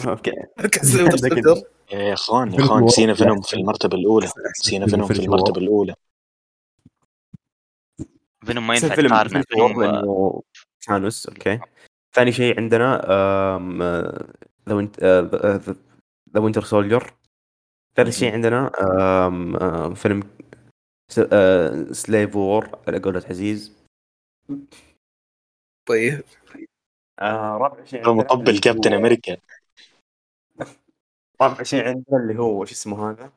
Speaker 3: أوكي.
Speaker 2: افنجر *laughs*
Speaker 4: يا إخوان يا إخوان
Speaker 3: War
Speaker 4: نسينا فينوم في المرتبة
Speaker 3: الأولى.
Speaker 4: نسينا *laughs*
Speaker 3: فيلم
Speaker 4: فينوم في المرتبة
Speaker 3: War.
Speaker 4: الأولى.
Speaker 1: فينوم ما ينفع تقارنه فينوم آه،
Speaker 3: ثانوس أوكي. ثاني شيء عندنا ذا ذا وينتر سولجر ثالث شيء عندنا آم، فيلم Civil War على قولة عزيز.
Speaker 2: طيب.
Speaker 3: آه، رابع شيء عندنا
Speaker 4: مطبل كابتن أمريكا.
Speaker 3: رابع شيء عندنا اللي هو شو اسمه هذا؟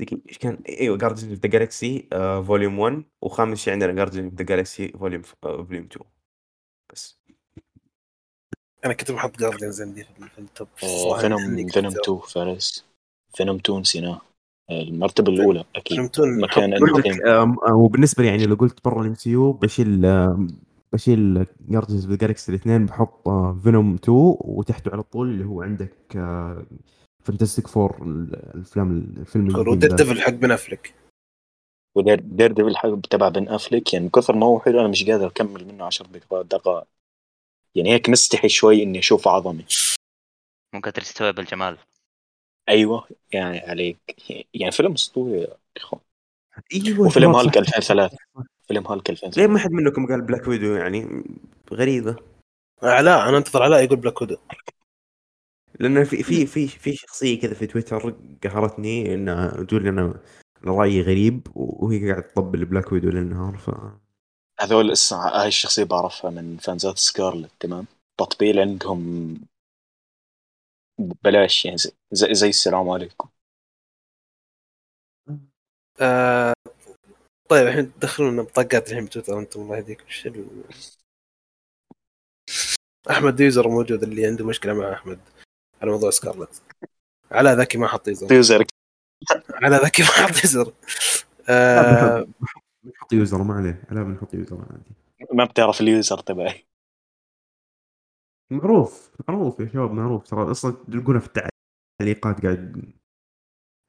Speaker 3: دقيقة إيش كان؟ إيوه Guardians of the Galaxy Volume 1 وخامس شيء عندنا Guardians of the Galaxy Volume Volume 2 بس.
Speaker 2: أنا كنت بحط Guardians عندي في
Speaker 4: ال
Speaker 2: top
Speaker 4: فينوم فينوم
Speaker 2: كثير.
Speaker 4: 2 فارس. فينوم 2 نسيناه. المرتبة
Speaker 2: الأولى أكيد.
Speaker 4: مكان
Speaker 3: وبالنسبه لي يعني لو قلت برا ال MCU بشيل بشيل Guardians of Galaxy الاثنين بحط فينوم 2 وتحته على طول اللي هو عندك Fantastic Four الأفلام الفيلم
Speaker 2: حلو
Speaker 3: القديم
Speaker 2: دير
Speaker 3: ذا.
Speaker 2: ديفل حق بن أفلك.
Speaker 4: ودير دير ديفل حق تبع بن افليك يعني من كثر ما هو حلو أنا مش قادر أكمل منه 10 دقائق يعني هيك مستحي شوي إني أشوف عظمه
Speaker 1: ممكن تستوعب الجمال
Speaker 4: أيوه يعني عليك. يعني فيلم أسطوري يا أخوان.
Speaker 3: أيوه
Speaker 4: وفيلم هالك
Speaker 3: صح.
Speaker 4: 2003 فيلم هالك
Speaker 3: ليه
Speaker 4: 2003
Speaker 3: ما حد منكم قال Black Widow يعني؟ غريبة.
Speaker 2: علاء أنا أنتظر علاء يقول بلاك ويدو
Speaker 3: لأن في في في في شخصية كذا في تويتر قهرتني إنها تقول لي أنا رأيي غريب وهي قاعدة تطبل Black Widow للنهار ف
Speaker 4: هذول اسم هاي الشخصية بعرفها من فانزات سكارلت تمام؟ تطبيل عندهم بلاش يعني زي, زي, زي السلام عليكم.
Speaker 2: آه طيب الحين تدخلونا بطقاقات الحين بتويتر أنتم الله يهديكم إيش ال- أحمد user موجود اللي عنده مشكلة مع أحمد على موضوع سكارلت. علاء ذكي ما حط user.
Speaker 4: user.
Speaker 2: علاء ذكي ما حط user. آه
Speaker 3: بنحط user ما عليه. لا بنحط user عادي
Speaker 4: ما بتعرف ال user تبعي.
Speaker 3: معروف معروف يا شباب معروف. ترى أصلا تلقونه في التعليقات قاعد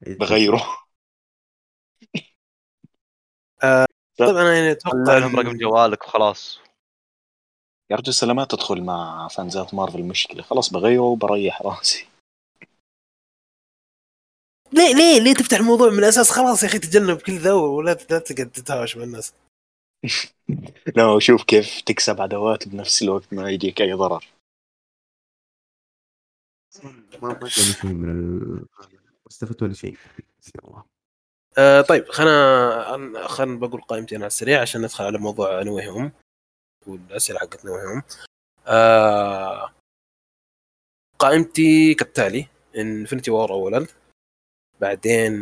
Speaker 4: بغيره.
Speaker 2: طيب أنا يعني أتوقع
Speaker 1: لهم رقم جوالك وخلاص.
Speaker 4: يا رجل ما تدخل مع فانزات مارفل مشكلة. خلاص بغيره وبريح راسي.
Speaker 2: ليه ليه ليه تفتح الموضوع من الأساس؟ خلاص يا أخي تجنب كل ذا ولا لا تقعد تتهاوش مع الناس. *laughs*
Speaker 4: لا وشوف كيف تكسب عدوات بنفس الوقت ما يجيك أي ضرر.
Speaker 3: ما من. استفدت ولا شيء؟ الله
Speaker 2: آه طيب خلنا خلنا بقول قائمتي أنا على السريع عشان ندخل على موضوع نوي هوم والأسئلة حقت نوي هوم آه قائمتي كالتالي Infinity War اولا بعدين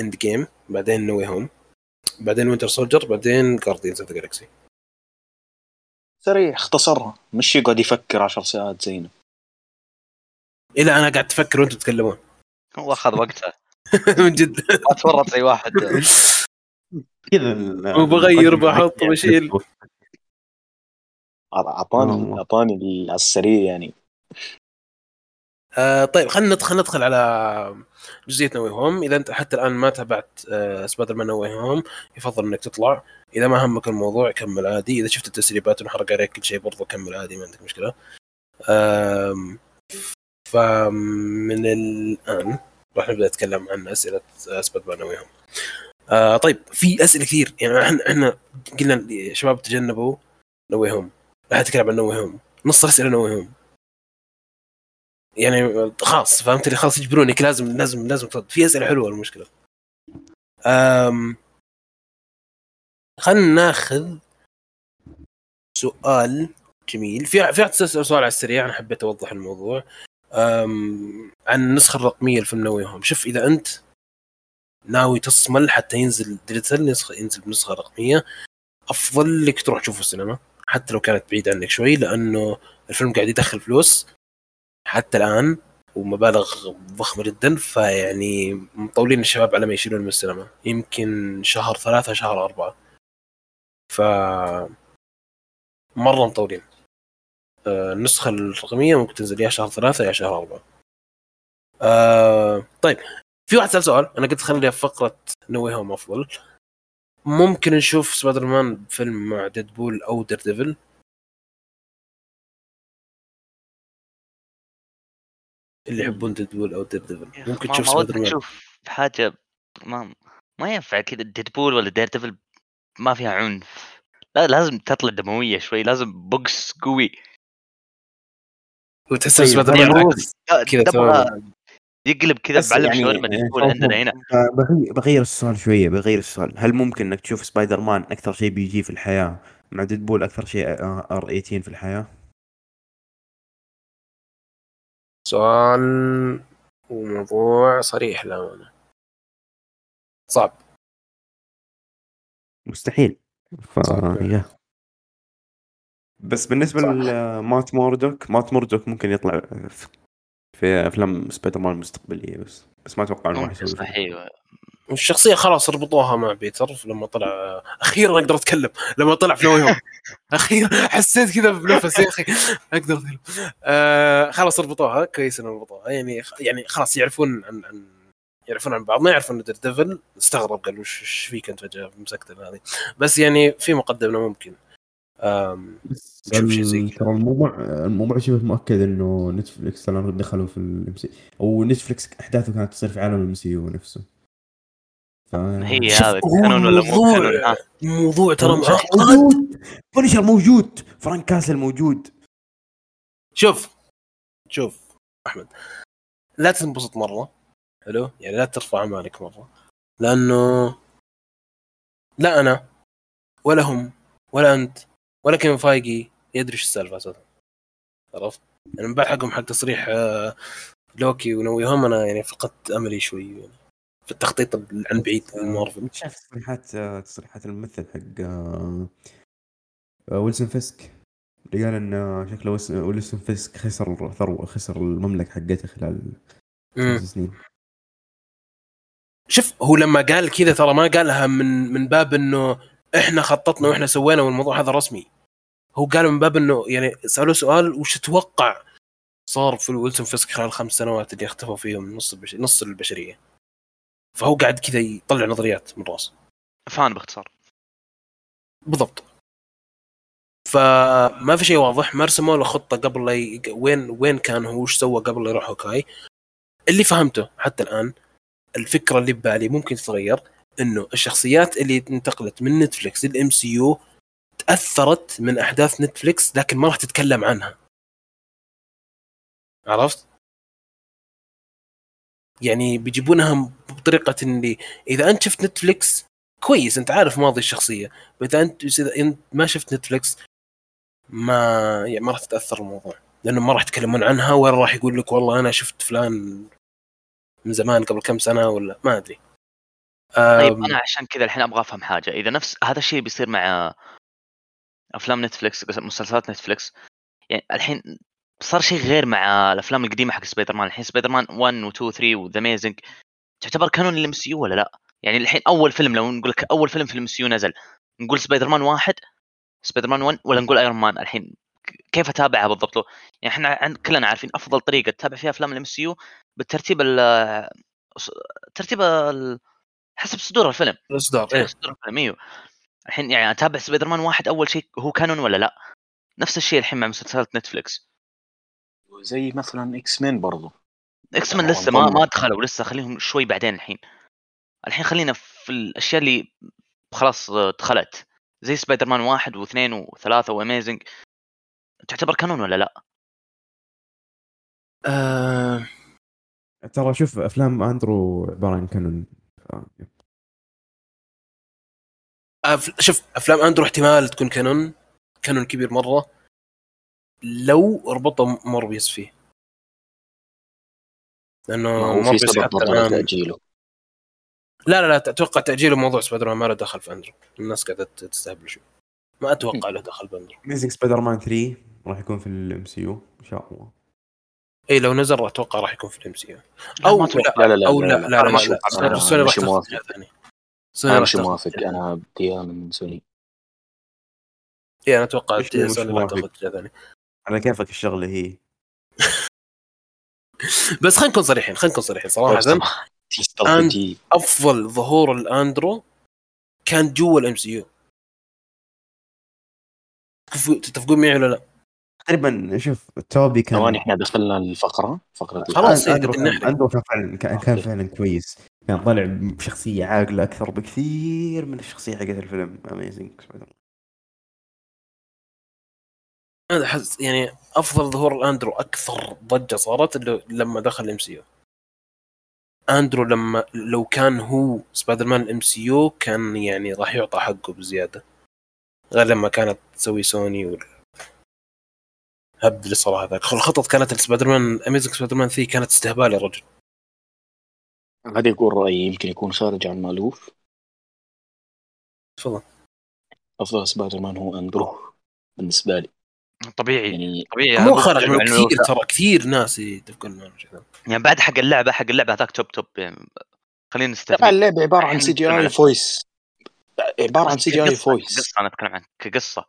Speaker 2: Endgame بعدين No Way Home بعدين Winter Soldier بعدين Guardians of the Galaxy
Speaker 4: سريع اختصرها. مش يقعد يفكر عشر ساعات زينا
Speaker 2: إلى أنا قاعد تفكر وأنتم تتكلمون.
Speaker 1: هو أخذ وقته. *laughs*
Speaker 2: من جد.
Speaker 1: ما تورط زي واحد.
Speaker 3: كذا
Speaker 2: وبغير بحط بشيل.
Speaker 4: أعطاني. أعطاني السريع يعني.
Speaker 2: آه طيب خلينا ندخل ندخل على جزئيه No Way Home إذا أنت حتى الآن ما تابعت آه سبايدر مان No Way Home يفضل إنك تطلع. إذا ما همك الموضوع كمل عادي. إذا شفت التسريبات ونحرق عليك كل شيء برضو كمل عادي ما عندك مشكلة. آم فمن الآن راح نبدأ نتكلم عن أسئلة No Way Home آه طيب في أسئلة كثير. يعني إحنا إحنا قلنا شباب تجنبوا نوي هوم لا تتكلم عن نوي هوم نص الأسئلة نوي هوم يعني خلاص فهمت لي خلاص يجبرونك لازم لازم لازم ترد. في أسئلة حلوة المشكلة. أم خلينا ناخذ سؤال جميل. في في سؤال على السريع أنا حبيت أوضح الموضوع. عن النسخة الرقمية لفيلم نويهم شوف إذا أنت ناوي تصمل حتى ينزل ديجيتال ينزل بنسخة رقمية أفضل لك تروح تشوفه السينما حتى لو كانت بعيدة عنك شوي لأنه الفيلم قاعد يدخل فلوس حتى الآن ومبالغ ضخمة جدا فيعني مطولين الشباب على ما يشيلون من السينما. يمكن شهر ثلاثة شهر أربعة. ف مرة مطولين. آه، النسخة الرقمية ممكن تنزل يا شهر ثلاثة يا شهر أربعة. آه طيب في واحد سأل سؤال أنا قلت خليها في فقرة No Way Home أفضل ممكن نشوف سبايدر مان فيلم مع ديدبول أو دير ديفل اللي يحبون ديدبول أو دير ديفل ممكن تشوف سبايدر مان
Speaker 1: تشوف حاجة ما ما ينفع كذا ديدبول ولا دير ديفل ما فيها عنف. لا لازم تطلع دموية شوي لازم بوكس قوي.
Speaker 2: وتحس
Speaker 3: طيب،
Speaker 2: كذا
Speaker 1: يقلب كذا بعلم
Speaker 3: يعني-
Speaker 1: شاورما
Speaker 3: يعني شوف-
Speaker 1: عندنا هنا
Speaker 3: بغير, بغير السؤال شوية بغير السؤال. هل ممكن إنك تشوف سبايدر مان أكثر شيء بيجي في الحياة مع ديدبول أكثر شيء آر 18 في الحياة؟
Speaker 2: سؤال وموضوع صريح للأمانة صعب.
Speaker 3: مستحيل. ف بس بالنسبة
Speaker 2: صح.
Speaker 3: لمات موردوك مات موردوك ممكن يطلع في- في أفلام سبايدر مان المستقبلية بس بس ما أتوقع إنه راح يسوي
Speaker 2: الشخصية خلاص ربطوها مع بيتر لما طلع أخيرا أقدر أتكلم لما طلع في No Way Home *laughs* أخيرا حسيت كذا بنفس يا أخي أقدر أتكلم. آه خلاص ربطوها كويس إنهم ربطوها. يعني يعني خلاص يعرفون عن عن يعرفون عن بعض ما يعرفون دير ديفل. استغرب قال وش فيك أنت فجأة؟ مسكت هذه. بس يعني في مقدمة ممكن. نشوف شيء زي كذا.
Speaker 3: ترى الموضوع الموضوع شبه مؤكد إنه نتفلكس ترى دخلوا في ال MCU نتفلكس أحداثه كانت تصير في عالم ال MCU نفسه. ف
Speaker 1: هي هذا canon ولا مو
Speaker 2: الموضوع-
Speaker 1: canon؟ ها.
Speaker 2: الموضوع ترى معقد.
Speaker 3: موجود! Punisher موجود! فرانك كاسل موجود!
Speaker 2: شوف شوف أحمد لا تنبسط مرة. حلو؟ يعني لا ترفع امالك مرة. لأنه لا أنا ولا هم ولا أنت. ولا كيفن فايجي يدري إيش السالفة أساسا عرفت؟ يعني من بعد حقهم حق تصريح آه، لوكي و No Way Home أنا يعني فقدت أملي شوي يعني في التخطيط عن بعيد لمارفل
Speaker 3: شايف تصريحات تصريحات الممثل حق آه، آه، ويلسون فيسك. اللي قال إن آه، شكله ويلس- ويلسون فيسك خسر ثروه خسر المملكة حقته خلال. خمس سنين.
Speaker 2: شوف هو لما قال كذا ترى ما قالها من من باب إنه إحنا خططنا وإحنا سوينا والموضوع هذا رسمي. هو قال من باب إنه يعني سألوه سؤال وش تتوقع صار في ويلسون فيسك خلال خمس سنوات اللي اختفوا فيهم نص البشر... نص البشرية؟ فهو قاعد كذا يطلع نظريات من راسه.
Speaker 1: fan باختصار.
Speaker 2: بالضبط. فما في شيء واضح. ما رسموا له خطة قبل لا ي... وين وين كان هو؟ وش سوى قبل لا يروح هوكاي؟ اللي فهمته حتى الآن الفكرة اللي ببالي ممكن تتغير إنه الشخصيات اللي انتقلت من نتفلكس لل MCU تأثرت من أحداث نتفلكس لكن ما راح تتكلم عنها. عرفت؟ يعني بيجيبونها بطريقة اللي إذا أنت شفت نتفلكس كويس أنت عارف ماضي الشخصية. إذا انت إذا أنت ما شفت نتفلكس ما يعني ما راح تتأثر الموضوع لأنه ما راح يتكلمون عنها ولا راح يقول لك والله أنا شفت فلان من زمان قبل كم سنة ولا ما أدري.
Speaker 1: طيب أنا عشان كذا الحين أبغى أفهم حاجة. إذا نفس هذا الشيء بيصير مع أفلام نتفلكس مسلسلات نتفلكس يعني الحين صار شيء غير مع الأفلام القديمة حق سبايدر مان الحين سبايدر مان 1 و 2 و 3 و The Amazing تعتبر canon لل MCU ولا لا؟ يعني الحين أول فيلم لو نقول لك أول فيلم في ال MCU نزل نقول سبايدر مان واحد سبايدر مان 1 ولا نقول ايرون مان الحين كيف أتابعها بالضبط؟ يعني إحنا كلنا عارفين أفضل طريقة تتابع فيها أفلام ال MCU بالترتيب ال ترتيب ال- حسب صدور الفيلم
Speaker 2: الاصدار إيه.
Speaker 1: صدور الفيلم إيوه الحين يعني أتابع سبايدر مان واحد أول شيء هو canon ولا لا؟ نفس الشيء الحين مع مسلسلات نتفلكس
Speaker 4: زي مثلا إكس مان برضو.
Speaker 1: إكس مان
Speaker 4: هو
Speaker 1: لسه ما ما دخلوا لسه خليهم شوي بعدين الحين. الحين خلينا في الأشياء اللي خلاص آه، دخلت. زي سبايدر مان واحد واثنين وثلاثة و Amazing تعتبر canon ولا لا؟
Speaker 2: آه،
Speaker 3: ترى شوف أفلام اندرو عباره عن canon. ف-
Speaker 2: أف- شوف أفلام أندرو احتمال تكون canon canon كبير مرة لو ربطوا موربيوس فيه
Speaker 4: لأنه هو في سبب
Speaker 2: حتى
Speaker 4: برضو
Speaker 2: الآن
Speaker 4: لتاجيله
Speaker 2: لا لا لا أتوقع تأجيل موضوع سبايدر مان ما له دخل في أندرو الناس قاعدة تستهبل شوي ما أتوقع له دخل باندرو
Speaker 3: اميزنج سبايدر مان 3 راح يكون في الام سي يو إن شاء الله
Speaker 2: اي لو نزل أتوقع راح يكون في الام سي
Speaker 1: لا،
Speaker 2: أو
Speaker 1: ما
Speaker 2: لا,
Speaker 1: أتوقع.
Speaker 4: لا، لا، لا،
Speaker 2: أو
Speaker 4: لا،
Speaker 2: لا
Speaker 4: لا.
Speaker 2: لا لا,
Speaker 1: أنا
Speaker 2: لا,
Speaker 1: ما
Speaker 2: لا,
Speaker 1: أشوف.
Speaker 2: لا.
Speaker 4: أنا
Speaker 2: سوني راح
Speaker 4: مش
Speaker 2: تاخذ
Speaker 4: موافق.
Speaker 2: اتجاه ثاني سوني أنا
Speaker 4: مش موافق. أنا بدي من سوني.
Speaker 2: اي أنا
Speaker 3: أتوقع مش
Speaker 2: سوني
Speaker 3: موافق؟
Speaker 2: تاخذ ثاني
Speaker 3: على كيفك الشغلة هي؟ *laughs*
Speaker 2: بس خلينا نكون صريحين خلينا نكون صريحين صراحة.
Speaker 4: تستراتيجي
Speaker 2: أفضل ظهور لأندرو كان جوا ال MCU. تتفقون معي ولا لا؟
Speaker 3: تقريبا شوف توبي كان
Speaker 4: ثواني إحنا دخلنا الفقرة فقرة
Speaker 2: خلاص، إيه،
Speaker 3: أندرو كان, فعلا كان. فعلا كويس. كان طالع بشخصية عاقلة أكثر بكثير من الشخصية حقت الفيلم. Amazing
Speaker 2: أنا أحس يعني أفضل ظهور لاندرو أكثر ضجة صارت لما دخل ال MCU أندرو لما لو كان هو سبايدر مان ال MCU كان يعني راح يعطى حقه بزيادة. غير لما كانت تسوي سوني وال هبد اللي صار هذاك الخطط كانت سبايدر مان Amazing سبايدر مان 3 كانت استهبال يا رجل.
Speaker 4: هذا يكون رأيي يمكن يكون خارج عن مألوف.
Speaker 2: تفضل.
Speaker 4: أفضل سبايدر مان هو أندرو بالنسبة لي.
Speaker 1: طبيعي
Speaker 4: يعني
Speaker 1: طبيعي.
Speaker 2: مو
Speaker 1: بقول
Speaker 2: منه
Speaker 1: يعني
Speaker 2: كثير ترى كثير ناس ثاني.
Speaker 1: يعني بعد حق اللعبة حق اللعبة هذاك top top. يعني خلينا نستثني.
Speaker 4: اللعبة عبارة عن CGI
Speaker 1: عن-
Speaker 4: voice عبارة عن CGI voice
Speaker 1: كقصة أنا أتكلم عن كقصة.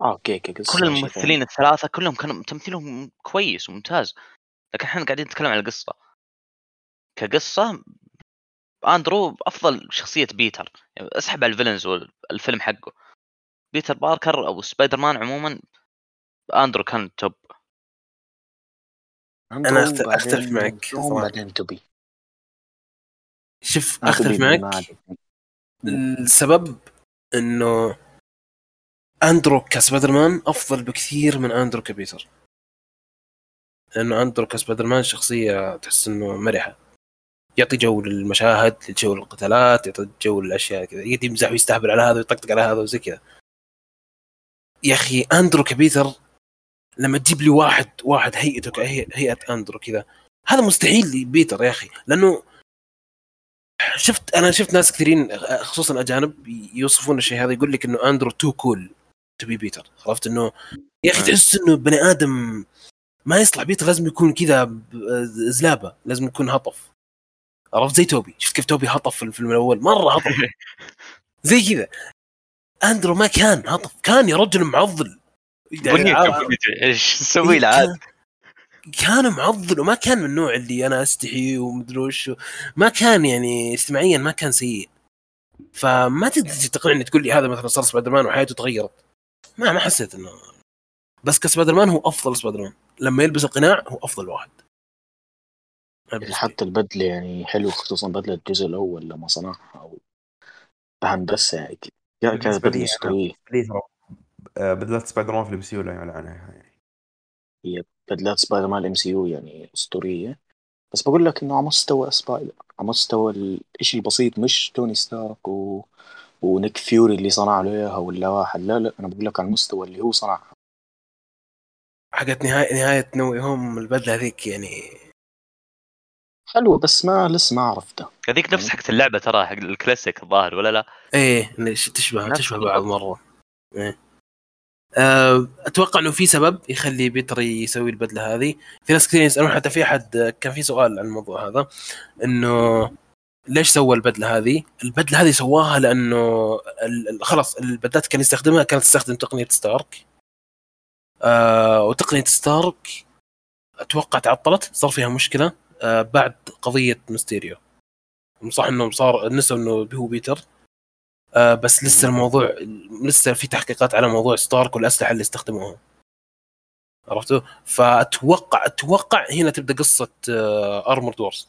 Speaker 4: آه okay كقصه
Speaker 1: كل الممثلين الثلاثة كلهم كانوا تمثيلهم كويس وممتاز. لكن إحنا قاعدين نتكلم عن القصة. كقصة أندرو أفضل شخصية بيتر. يعني أسحب على ال villains والفيلم حقه. بيتر باركر أو سبايدر مان عموما أندرو كان
Speaker 2: top. أختلف
Speaker 4: بعدين
Speaker 2: معك.
Speaker 4: بعدين
Speaker 2: شوف
Speaker 4: أختلف
Speaker 2: معك. السبب إنه أندرو كسبايدر مان أفضل بكثير من أندرو كبيتر. لأنه أندرو كسبايدر مان شخصية تحس إنه مرحة. يعطي جو للمشاهد جو للقتالات يعطي جو للأشياء كذا. يقعد يمزح ويستهبل على هذا ويطقطق على هذا وزي كذا. يا أخي أندرو كبيتر لما تجيب لي واحد واحد هيئته هيئة أندرو كذا هذا مستحيل بيتر يا أخي. لأنه شفت أنا شفت ناس كثيرين خصوصا أجانب يوصفون الشيء هذا يقول لك إنه أندرو too cool Tobey بيتر عرفت إنه يا أخي تحس إنه بني آدم ما يصلح بيتر لازم يكون كذا زلابة لازم يكون هطف. عرفت؟ زي Tobey. شفت كيف Tobey هطف في الفيلم الأول؟ مرة هطف. *laughs* زي كذا. أندرو ما كان هطف. كان يا رجل معضل. يعني
Speaker 1: إيش نسوي له عاد.
Speaker 2: كان- معضل وما كان من النوع اللي أنا أستحي ومدري وش. ما كان يعني اجتماعيا ما كان سيء. فما تقدر تقنعني تقول لي هذا مثلا صار سبايدر مان وحياته تغيرت. ما ما حسيت انه بس كسبايدر مان هو أفضل سبايدر مان لما يلبس القناع هو أفضل واحد.
Speaker 4: حتى البدله يعني حلو خصوصا بدله الجزء الأول لما صنعها أو بهندسة يعني. كانت بدله
Speaker 3: ترى آه، بدلات سبايدر مان في ال MCU لا يعلى عنها يعني.
Speaker 4: هي بدلات سبايدر مان ال MCU يعني أسطورية. بس بقول لك إنه على مستوى سبايدر على مستوى الشيء البسيط مش توني ستارك و... ونيك فيوري اللي صنع له اياها ولا واحد لا لا أنا بقول لك على المستوى اللي هو صنعها.
Speaker 2: حقت نهايه نهاية No Way Home البدلة هذيك يعني
Speaker 4: حلوة بس ما لسه ما عرفتها
Speaker 1: هذيك نفس حقت اللعبة ترى حق الكلاسيك الظاهر ولا لا؟
Speaker 2: إيه تشبه تشبه. بعض مرة إيه. أه، أتوقع إنه في سبب يخلي بيتر يسوي البدلة هذه في ناس كثير يسألون حتى في أحد كان في سؤال عن الموضوع هذا إنه ليش سوى البدلة هذه؟ البدلة هذه سواها لأنه ال- ال- خلاص البدلات كان يستخدمها كانت تستخدم تقنية ستارك آه وتقنية ستارك أتوقع تعطلت صار فيها مشكلة آه بعد قضية ميستيريو. صح انه صار نسوا إنه هو بيتر. آه بس لسه الموضوع لسه في تحقيقات على موضوع ستارك والأسلحة اللي استخدموها. عرفتوا؟ فاتوقع أتوقع هنا تبدأ قصة Armored Wars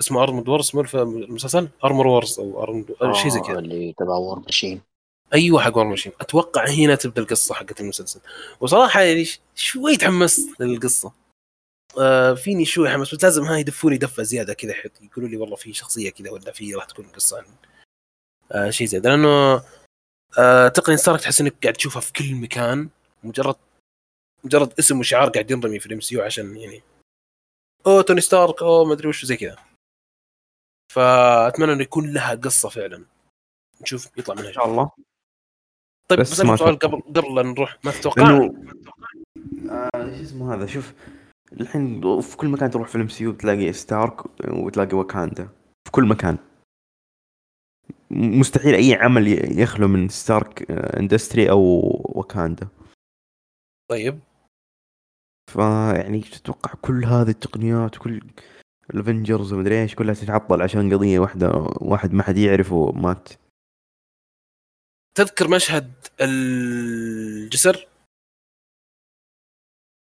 Speaker 2: اسمه Armored Wars اسمه المسلسل؟ Armor Wars أو Armored شيء زي
Speaker 4: آه،
Speaker 2: كذا
Speaker 4: اللي تبع War Machine
Speaker 2: أيوه حق War Machine أتوقع هنا تبدأ القصة حقت المسلسل. وصراحة يعني شوي تحمست للقصة. آه فيني شوي حمس بس لازم ها يدفوني دفة زيادة كذا يقولوا لي والله في شخصية كذا ولا في راح تكون قصة آه شيء زي ده. لأنه آه تقنيه ستارك تحس إنك قاعد تشوفها في كل مكان مجرد مجرد اسم وشعار قاعد ينرمي في ال MC عشان يعني اوه توني ستارك اوه ما أدري وش زي كذا. فأتمنى إنه يكون لها قصة فعلا. نشوف يطلع منها. إن
Speaker 3: شاء الله.
Speaker 2: طيب
Speaker 3: بس
Speaker 2: بس
Speaker 3: ما
Speaker 2: سؤال. قبل قبل لا نروح. ما تتوقع
Speaker 3: آه، شو اسمه هذا؟ شوف. الحين في كل مكان تروح في ال MCU تلاقي ستارك وتلاقي واكاندا. في كل مكان. مستحيل أي عمل يخلو من ستارك آه، industry أو واكاندا.
Speaker 2: طيب.
Speaker 3: فيعني تتوقع كل هذه التقنيات وكل ال Avengers ومدري إيش كلها تتعطل عشان قضية واحدة واحد ما حد يعرفه مات
Speaker 2: تذكر مشهد الجسر؟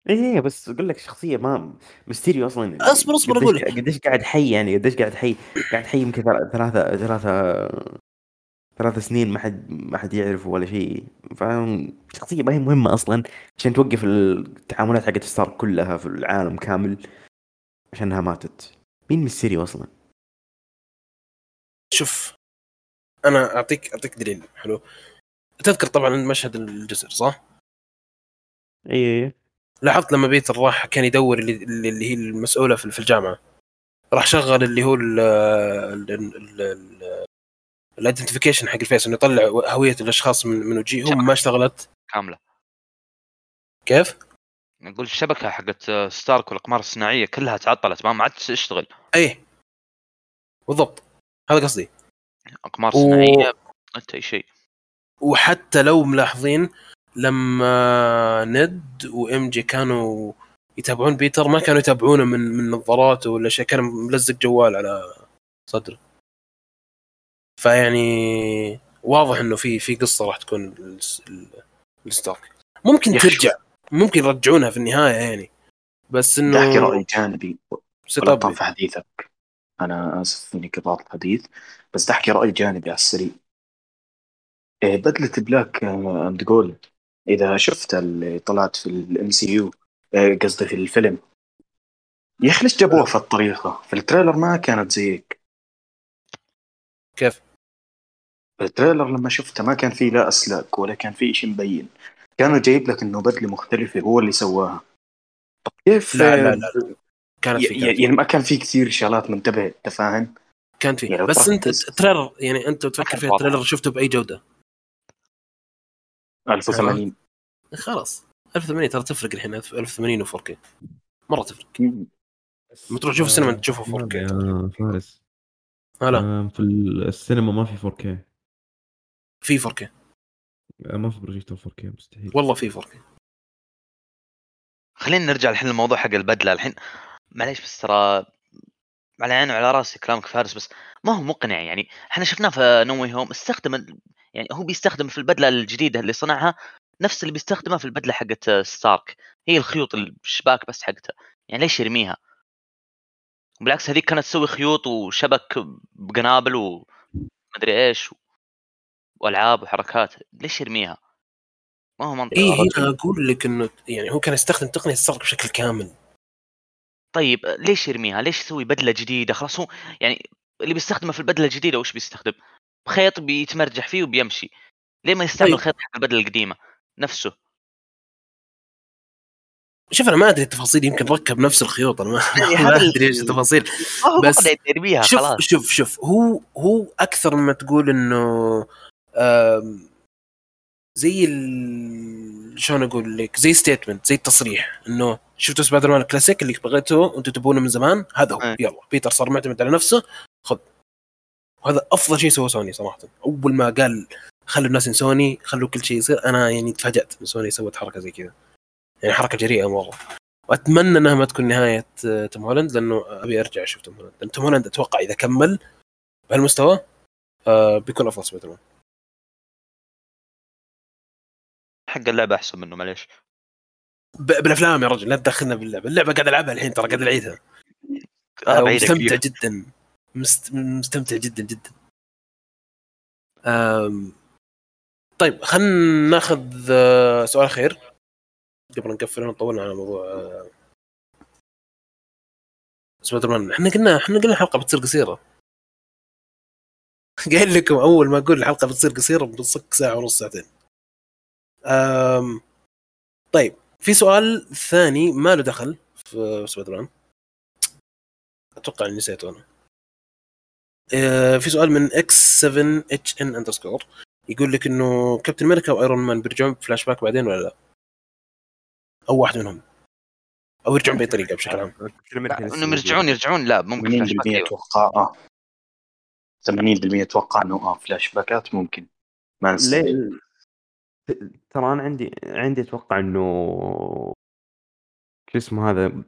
Speaker 3: إيه إيه، بس أقول لك شخصية ما ميستيريو أصلا
Speaker 2: أصبر- أصبر
Speaker 3: قديش-
Speaker 2: أقول لك.
Speaker 3: قديش قاعد حي يعني قديش قاعد حي قاعد حي يمكن ثلا- ثلاثة ثلاثة ثلاث سنين ما حد ما حد يعرفه ولا شيء فشخصيه ما هي مهمة أصلا عشان توقف التعاملات حقت ستارك كلها في العالم كامل عشانها ماتت مين ميستيريو أصلا؟
Speaker 2: شوف أنا أعطيك أعطيك دليل حلو تذكر طبعا مشهد الجسر صح؟
Speaker 3: اي اي
Speaker 2: لاحظت لما بيتر راح كان يدور اللي, اللي هي المسؤولة في الجامعة. راح شغل اللي هو ال identification حق ال face إنه يطلع هوية الأشخاص من من وجيههم ما اشتغلت.
Speaker 1: كاملة.
Speaker 2: كيف؟
Speaker 1: نقول الشبكه حقت ستارك والأقمار الصناعية كلها تعطلت ما ما عاد تشتغل.
Speaker 2: إيه. بالضبط. هذا قصدي.
Speaker 1: أقمار
Speaker 2: و-
Speaker 1: صناعيه أنت أي شيء.
Speaker 2: وحتى لو ملاحظين لما ند و MJ كانوا يتابعون بيتر ما كانوا يتابعونه من من نظاراته ولا شيء كان ملزق جوال على صدره. فيعني واضح إنه في في قصة راح تكون الس- ال- الستارك ممكن
Speaker 4: أخي
Speaker 2: ترجع ممكن يرجعونها في النهاية يعني. بس
Speaker 4: بدي أحكي
Speaker 2: انه
Speaker 4: رأي جانبي.
Speaker 2: اب
Speaker 4: في حديثك. أنا آسف إني قطعت الحديث بس أحكي رأي جانبي على السريع. إيه، بدلة black and gold. إذا شفت اللي طلعت في الام سي يو قصدي في الفيلم. يا أخي ليش جابوها في الطريقة؟ في ال trailer ما كانت زي هيك
Speaker 2: كيف؟
Speaker 4: ال trailer لما شفتها ما كان في لا أسلاك ولا كان في شيء مبين. كانوا جايب لك إنه بدلة مختلفة هو اللي سواها. طب كيف؟
Speaker 2: لا لا لا كانت
Speaker 4: ي-
Speaker 2: في كانت,
Speaker 4: يعني ما كان في كثير شغلات منتبهة أنت فاهم؟
Speaker 2: كانت في
Speaker 4: يعني
Speaker 2: بس أنت
Speaker 4: ال
Speaker 2: trailer يعني أنت تفكر
Speaker 1: كان
Speaker 2: فيها.
Speaker 1: ال
Speaker 2: trailer شفته بأي جودة؟
Speaker 4: 1080
Speaker 2: خلاص. 1080 ترى تفرق الحين. 1080 و 4K مرة تفرق. لما تروح تشوف السينما تشوفه 4K
Speaker 3: يا فارس.
Speaker 2: لا.
Speaker 3: آه، في السينما ما في 4K
Speaker 2: في 4K
Speaker 3: آه، ما في بروجيكتور 4K مستحيل.
Speaker 2: والله في 4K
Speaker 1: خلينا نرجع الحين للموضوع حق البدلة. الحين معليش بس ترى على عيني وعلى راسي كلامك فارس بس ما هو مقنع يعني. إحنا شفناه في نوي هوم استخدم ال- يعني هو بيستخدم في البدلة الجديدة اللي صنعها نفس اللي بيستخدمها في البدلة حقت ستارك. هي الخيوط الشباك بس حقته يعني ليش يرميها؟ بالعكس هذيك كانت تسوي خيوط وشبك بقنابل ومدري إيش وألعاب وحركات. ليش يرميها؟ ما هو منطقي
Speaker 2: اي هنا أقول لك إنه يعني هو كان يستخدم تقنية ستارك بشكل كامل.
Speaker 1: طيب ليش يرميها؟ ليش يسوي بدلة جديدة؟ خلاص هو يعني اللي بيستخدمه في البدلة الجديدة وش بيستخدم؟ خيط بيتمرجح فيه وبيمشي. ليه ما يستعمل
Speaker 2: طيب.
Speaker 1: الخيط حق البدله القديمة نفسه؟
Speaker 2: شوف أنا ما أدري التفاصيل يمكن ركب نفس الخيوط أنا ما, *laughs*
Speaker 1: يعني *laughs*
Speaker 2: ما أدري إيش التفاصيل
Speaker 1: ما هو
Speaker 2: بس شوف
Speaker 1: خلاص
Speaker 2: شوف شوف هو هو أكثر مما تقول إنه زي ال... شلون أقول لك زي statement زي التصريح إنه شفتوا سبايدر مان الكلاسيك اللي بغيته وأنتم تبونه من زمان هذا هو
Speaker 1: أي.
Speaker 2: يلا بيتر صار معتمد على نفسه خذ وهذا أفضل شيء سواه سوني صراحة. أول ما قال خلوا الناس ينسوني خلوا كل شيء يصير أنا يعني تفاجأت من سوني سوت حركة زي كذا. يعني حركة جريئة مرة. وأتمنى إنها ما تكون نهاية آه، توم هولاند لأنه أبي أرجع أشوف توم هولاند. لأن توم هولاند أتوقع إذا كمل بهالمستوى آه بيكون أفضل سبايدر مان
Speaker 1: حق اللعبة أحسن منه معليش.
Speaker 2: بالأفلام يا رجل لا تدخلنا باللعبة. اللعبة قاعد ألعبها الحين ترى قاعد العيدها آه
Speaker 1: بعيدك
Speaker 2: مستمتع
Speaker 1: فيه.
Speaker 2: جدا. مستمتع جدا جدا. طيب خلينا ناخذ آه، سؤال خير قبل نقفل طولنا على موضوع آه، سبايدر مان. إحنا قلنا إحنا قلنا الحلقة بتصير قصيرة. *laughs* قايل لكم أول ما أقول الحلقة بتصير قصيرة بنصك ساعة ونص ساعتين. أم... طيب في سؤال ثاني ما له دخل في سبايدر مان. أتوقع إني نسيته أنا. في سؤال من X 7 HN underscore يقول لك إنه كابتن أمريكا وايرون مان بيرجعون فلاش باك بعدين ولا لا؟ أو واحد منهم. أو يرجعون بأي طريقة بشكل عام.
Speaker 1: إنهم يرجعون يرجعون. لا ممكن flash back
Speaker 4: 80%
Speaker 1: أيوة.
Speaker 4: أتوقع. آه. 80% أتوقع إنه آه فلاش باكات ممكن. ما
Speaker 3: ليه؟ ترى أنا عندي عندي أتوقع إنه شو اسمه هذا؟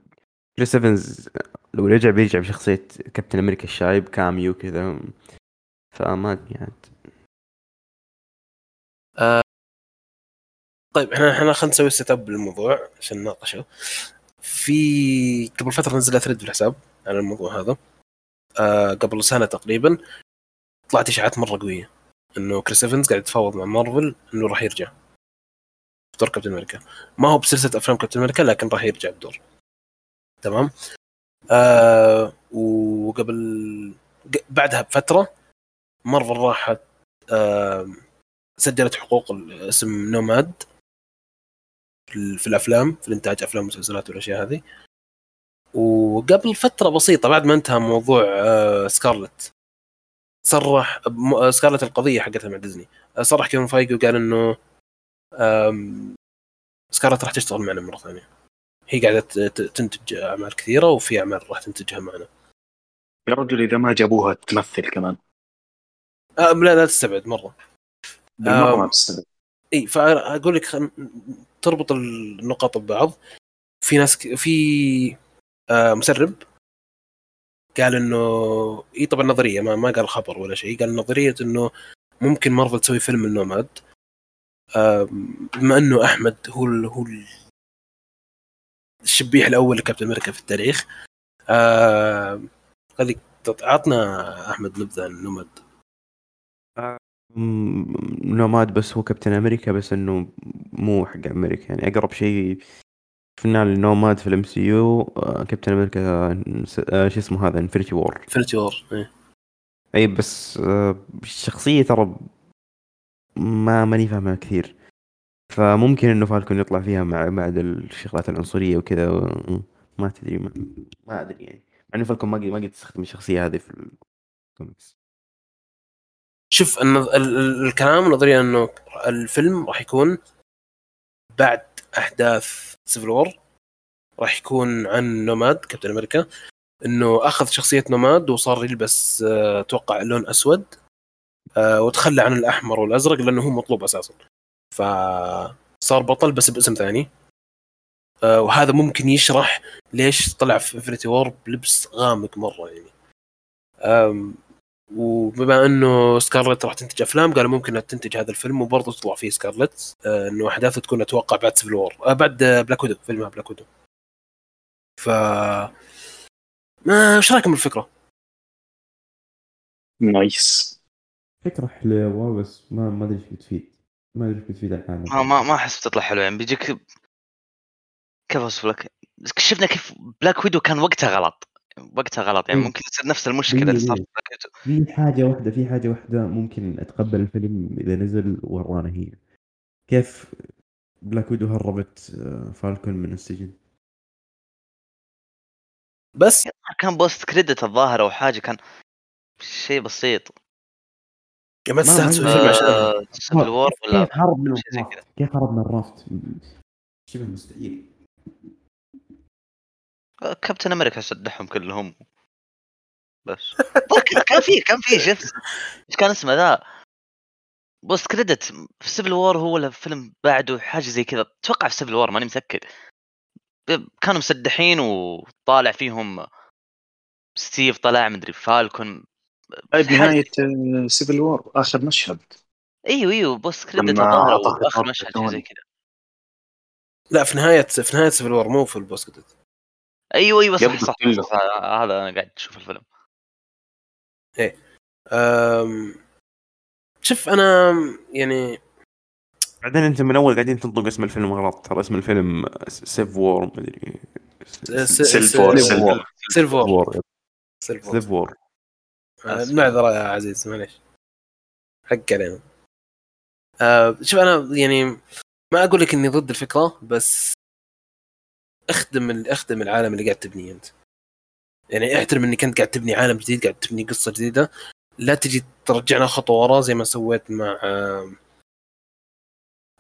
Speaker 3: كريس ايفنز لو رجع بيرجع بشخصية كابتن أمريكا الشايب cameo كذا. فما أدري عاد
Speaker 2: طيب إحنا إحنا خلينا نسوي setup للموضوع عشان نناقشه. في قبل فترة نزل thread في الحساب على الموضوع هذا. آه قبل سنة تقريبا طلعت إشاعات مرة قوية إنه كريس إيفنز قاعد يتفاوض مع مارفل إنه راح يرجع دور كابتن أمريكا. ما هو بسلسلة أفلام كابتن أمريكا لكن راح يرجع بدور. تمام؟ آه وقبل بعدها بفترة مارفل راحت آه سجلت حقوق اسم نوماد في ال- في الأفلام في الإنتاج أفلام ومسلسلات والأشياء هذه. وقبل فترة بسيطة بعد ما انتهى موضوع آه، سكارلت صرح آه، سكارلت القضية حقتها مع ديزني. آه، صرح كيفن فايجي وقال إنه سكارلت راح تشتغل معنا مرة ثانية. هي قاعدة تنتج أعمال كثيرة وفي أعمال راح تنتجها معنا.
Speaker 4: يا رجل إذا ما جابوها تمثل كمان.
Speaker 2: آه لا لا تستبعد مرة.
Speaker 4: بالمرة
Speaker 2: آه.
Speaker 4: ما تستبعد.
Speaker 2: إي فأقول لك خل... تربط النقاط ببعض. في ناس ك... في آه مسرب قال إنه إي طبعا نظرية ما, ما قال خبر ولا شيء قال نظرية إنه ممكن مارفل تسوي فيلم النوماد. آه بما إنه أحمد هو ال... هو ال... الشبيح الأول لكابتن أمريكا في التاريخ. آه تط- عطنا أحمد نبذة عن النوماد
Speaker 3: م- نوماد بس هو كابتن أمريكا بس إنه مو حق أمريكا يعني. أقرب شيء شفنا النوماد في ال MCU كابتن أمريكا آه، شو اسمه هذا Infinity
Speaker 2: War Infinity War.
Speaker 3: اي بس آه، الشخصيه ترى ما ماني فاهمها كثير. فممكن إنه فالكون يطلع فيها مع بعد الشغلات العنصرية وكذا و- ما تدري ما, ما أدري يعني. مع إنه فالكون ما قد ما قد تستخدم الشخصية هذه في الكوميكس.
Speaker 2: شوف النظ... ال... ال- الكلام النظريه إنه الفيلم راح يكون بعد أحداث Civil War راح يكون عن نوماد كابتن أمريكا إنه أخذ شخصية نوماد وصار يلبس آه، أتوقع لون أسود آه، وتخلى عن الأحمر والأزرق لأنه هو مطلوب أساسا. فصار بطل بس باسم ثاني. آه، وهذا ممكن يشرح ليش طلع في Infinity War بلبس غامق مرة يعني. وبما إنه سكارلت راح تنتج أفلام قالوا ممكن إنها تنتج هذا الفيلم وبرضه تطلع فيه سكارلت آه، إنه أحداثه تكون أتوقع بعد Civil War آه، بعد بلاك ويدو فيلمها بلاك ويدو ف ما إيش رأيكم بالفكرة؟
Speaker 4: nice.
Speaker 3: فكرة حلوة بس ما ما أدري إيش بتفيد. ما أدري بتفيد الحين
Speaker 1: ما ما ما أحس بتطلع حلوة يعني بيجيك كيف أوصف لك؟ بس شفنا كيف بلاك ويدو كان وقتها غلط. وقتها غلط يعني
Speaker 3: مم.
Speaker 1: ممكن تصير نفس المشكلة اللي صارت في بلاك ويدو
Speaker 3: في حاجة واحدة في حاجة واحدة ممكن أتقبل الفيلم إذا نزل ورانا هي كيف بلاك ويدو هربت آه، فالكون من السجن؟
Speaker 2: بس
Speaker 1: كان post credit الظاهر أو حاجة كان شيء بسيط.
Speaker 2: ما تستاهل تسوي فيلم عشان
Speaker 1: آه، Civil War ولا
Speaker 3: كيف هرب من الرافت. كيف هرب من الرافت شبه مستحيل.
Speaker 1: آه، كابتن أمريكا سدحهم كلهم. بس. *laughs* كان- كان في كان في شفت إيش كان اسمه ذا؟ post credit. في Civil War هو ولا فيلم بعده حاجة زي كذا. أتوقع في Civil War ماني متأكد. كانوا مسدحين وطالع فيهم ستيف طلع مدري فالكون. حاجة-
Speaker 4: بنهاية Civil War آخر مشهد. أيوه
Speaker 1: أيوه
Speaker 4: post
Speaker 1: credit
Speaker 4: خطاب
Speaker 1: مشهد. زي كذا
Speaker 2: لا في نهاية في نهاية Civil War مو في ال
Speaker 1: post credit أيوه
Speaker 4: أيوه
Speaker 1: صح
Speaker 4: صح.
Speaker 1: صح, صح هذا أنا قاعد أشوف الفيلم.
Speaker 2: أم، شوف أنا يعني
Speaker 3: بعدين أنت من أول قاعدين تنطق اسم الفيلم غلط ترى اسم الفيلم سيف وور مدري
Speaker 4: سيلف وور
Speaker 2: سيلف. وور سيلف وور
Speaker 3: وور
Speaker 2: آه، معذرة يا عزيز معليش. حق علينا آه شوف أنا يعني ما أقول لك إني ضد الفكرة بس أخدم أخدم العالم اللي قاعد تبنيه أنت. يعني احترم إنك أنت قاعد تبني عالم جديد قاعد تبني قصة جديدة. لا تجي ترجعنا خطوة ورا زي ما سويت مع آه،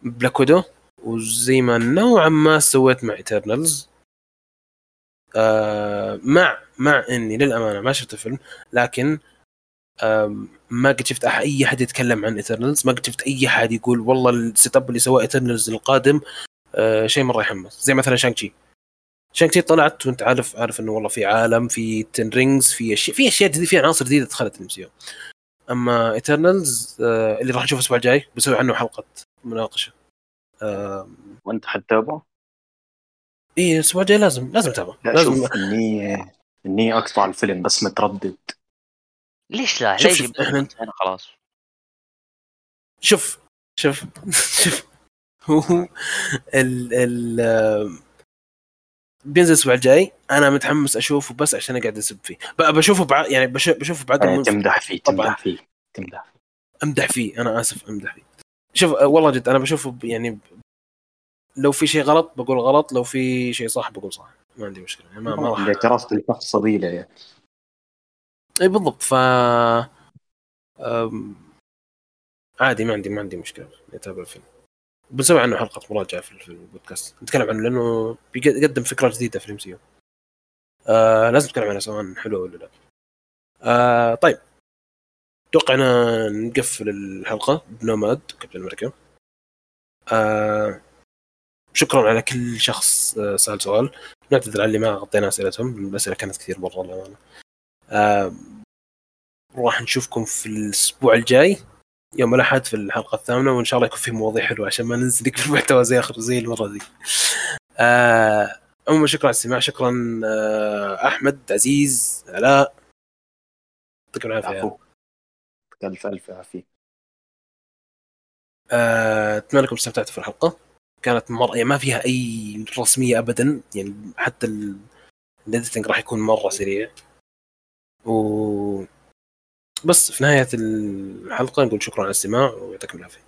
Speaker 2: Black Widow وزي ما نوعا ما سويت مع Eternals آه مع مع إني للأمانة ما شفت الفيلم لكن ما قد شفت أي أحد يتكلم عن Eternals ما قد شفت أي أحد يقول والله ال setup اللي سواه Eternals القادم آه شيء مره يحمس زي مثلا Shang-Chi Shang-Chi طلعت وأنت عارف عارف إنه والله في عالم في Ten Rings في اشياء في أشياء جديدة في عناصر جديدة دخلت الام أما Eternals آه اللي راح نشوفه الأسبوع الجاي بسوي عنه حلقة مناقشة. آه
Speaker 4: وأنت حتتابعه؟
Speaker 2: إيه الأسبوع الجاي لازم لازم اتابع
Speaker 4: لا
Speaker 2: لازم.
Speaker 4: شوف إني إني أقطع الفيلم بس متردد.
Speaker 1: ليش لا؟
Speaker 2: شوف-
Speaker 1: ليش
Speaker 2: شوف،
Speaker 1: هنا خلاص.
Speaker 2: شوف شوف شوف. هو ال ال بينزل الأسبوع الجاي. أنا متحمس أشوفه بس عشان أقعد أسب فيه. ب- بشوفه بع... يعني بش... بشوفه بعدم
Speaker 4: آه،
Speaker 2: منف-
Speaker 4: تمدح فيه تمدح فيه تمدح فيه.
Speaker 2: أمدح فيه أنا آسف أمدح فيه. شوف آه، والله جد أنا بشوفه يعني لو في شيء غلط بقول غلط لو في شيء صح بقول صح. ما عندي مشكلة يعني ما, ما راح.
Speaker 4: الاعتراف بالشخص فضيلة يعني.
Speaker 2: إي بالضبط ف أم... عادي ما عندي ما عندي مشكلة نتابع الفيلم. بنسوي عنه حلقة مراجعة في البودكاست. نتكلم عنه لأنه بيقدم فكرة جديدة في الإم سي آه لازم نتكلم عنها سواء حلوة ولا لا. آه طيب. توقعنا نقفل الحلقة. بنوماد كابتن أمريكا آه شكرا على كل شخص آه سأل سؤال. نعتذر على اللي ما غطينا أسئلتهم الأسئلة كانت كثير مره للامانه آه راح نشوفكم في الأسبوع الجاي يوم الأحد في الحلقة الثامنة وإن شاء الله يكون في مواضيع حلوة عشان ما ننزلك في المحتوى زي آخر زي المرة دي. آه عموما شكرا على الاستماع شكرا آه أحمد عزيز علاء. يعطيكم
Speaker 4: العافية. ألف عافية.
Speaker 2: آه، أتمنى انكم استمتعتوا في الحلقة. كانت مره يعني ما فيها أي رسمية ابدا. يعني حتى ال- الايديتنج راح يكون مرة سريع. و بس في نهاية الحلقة نقول شكرا على الاستماع ويعطيكم العافية.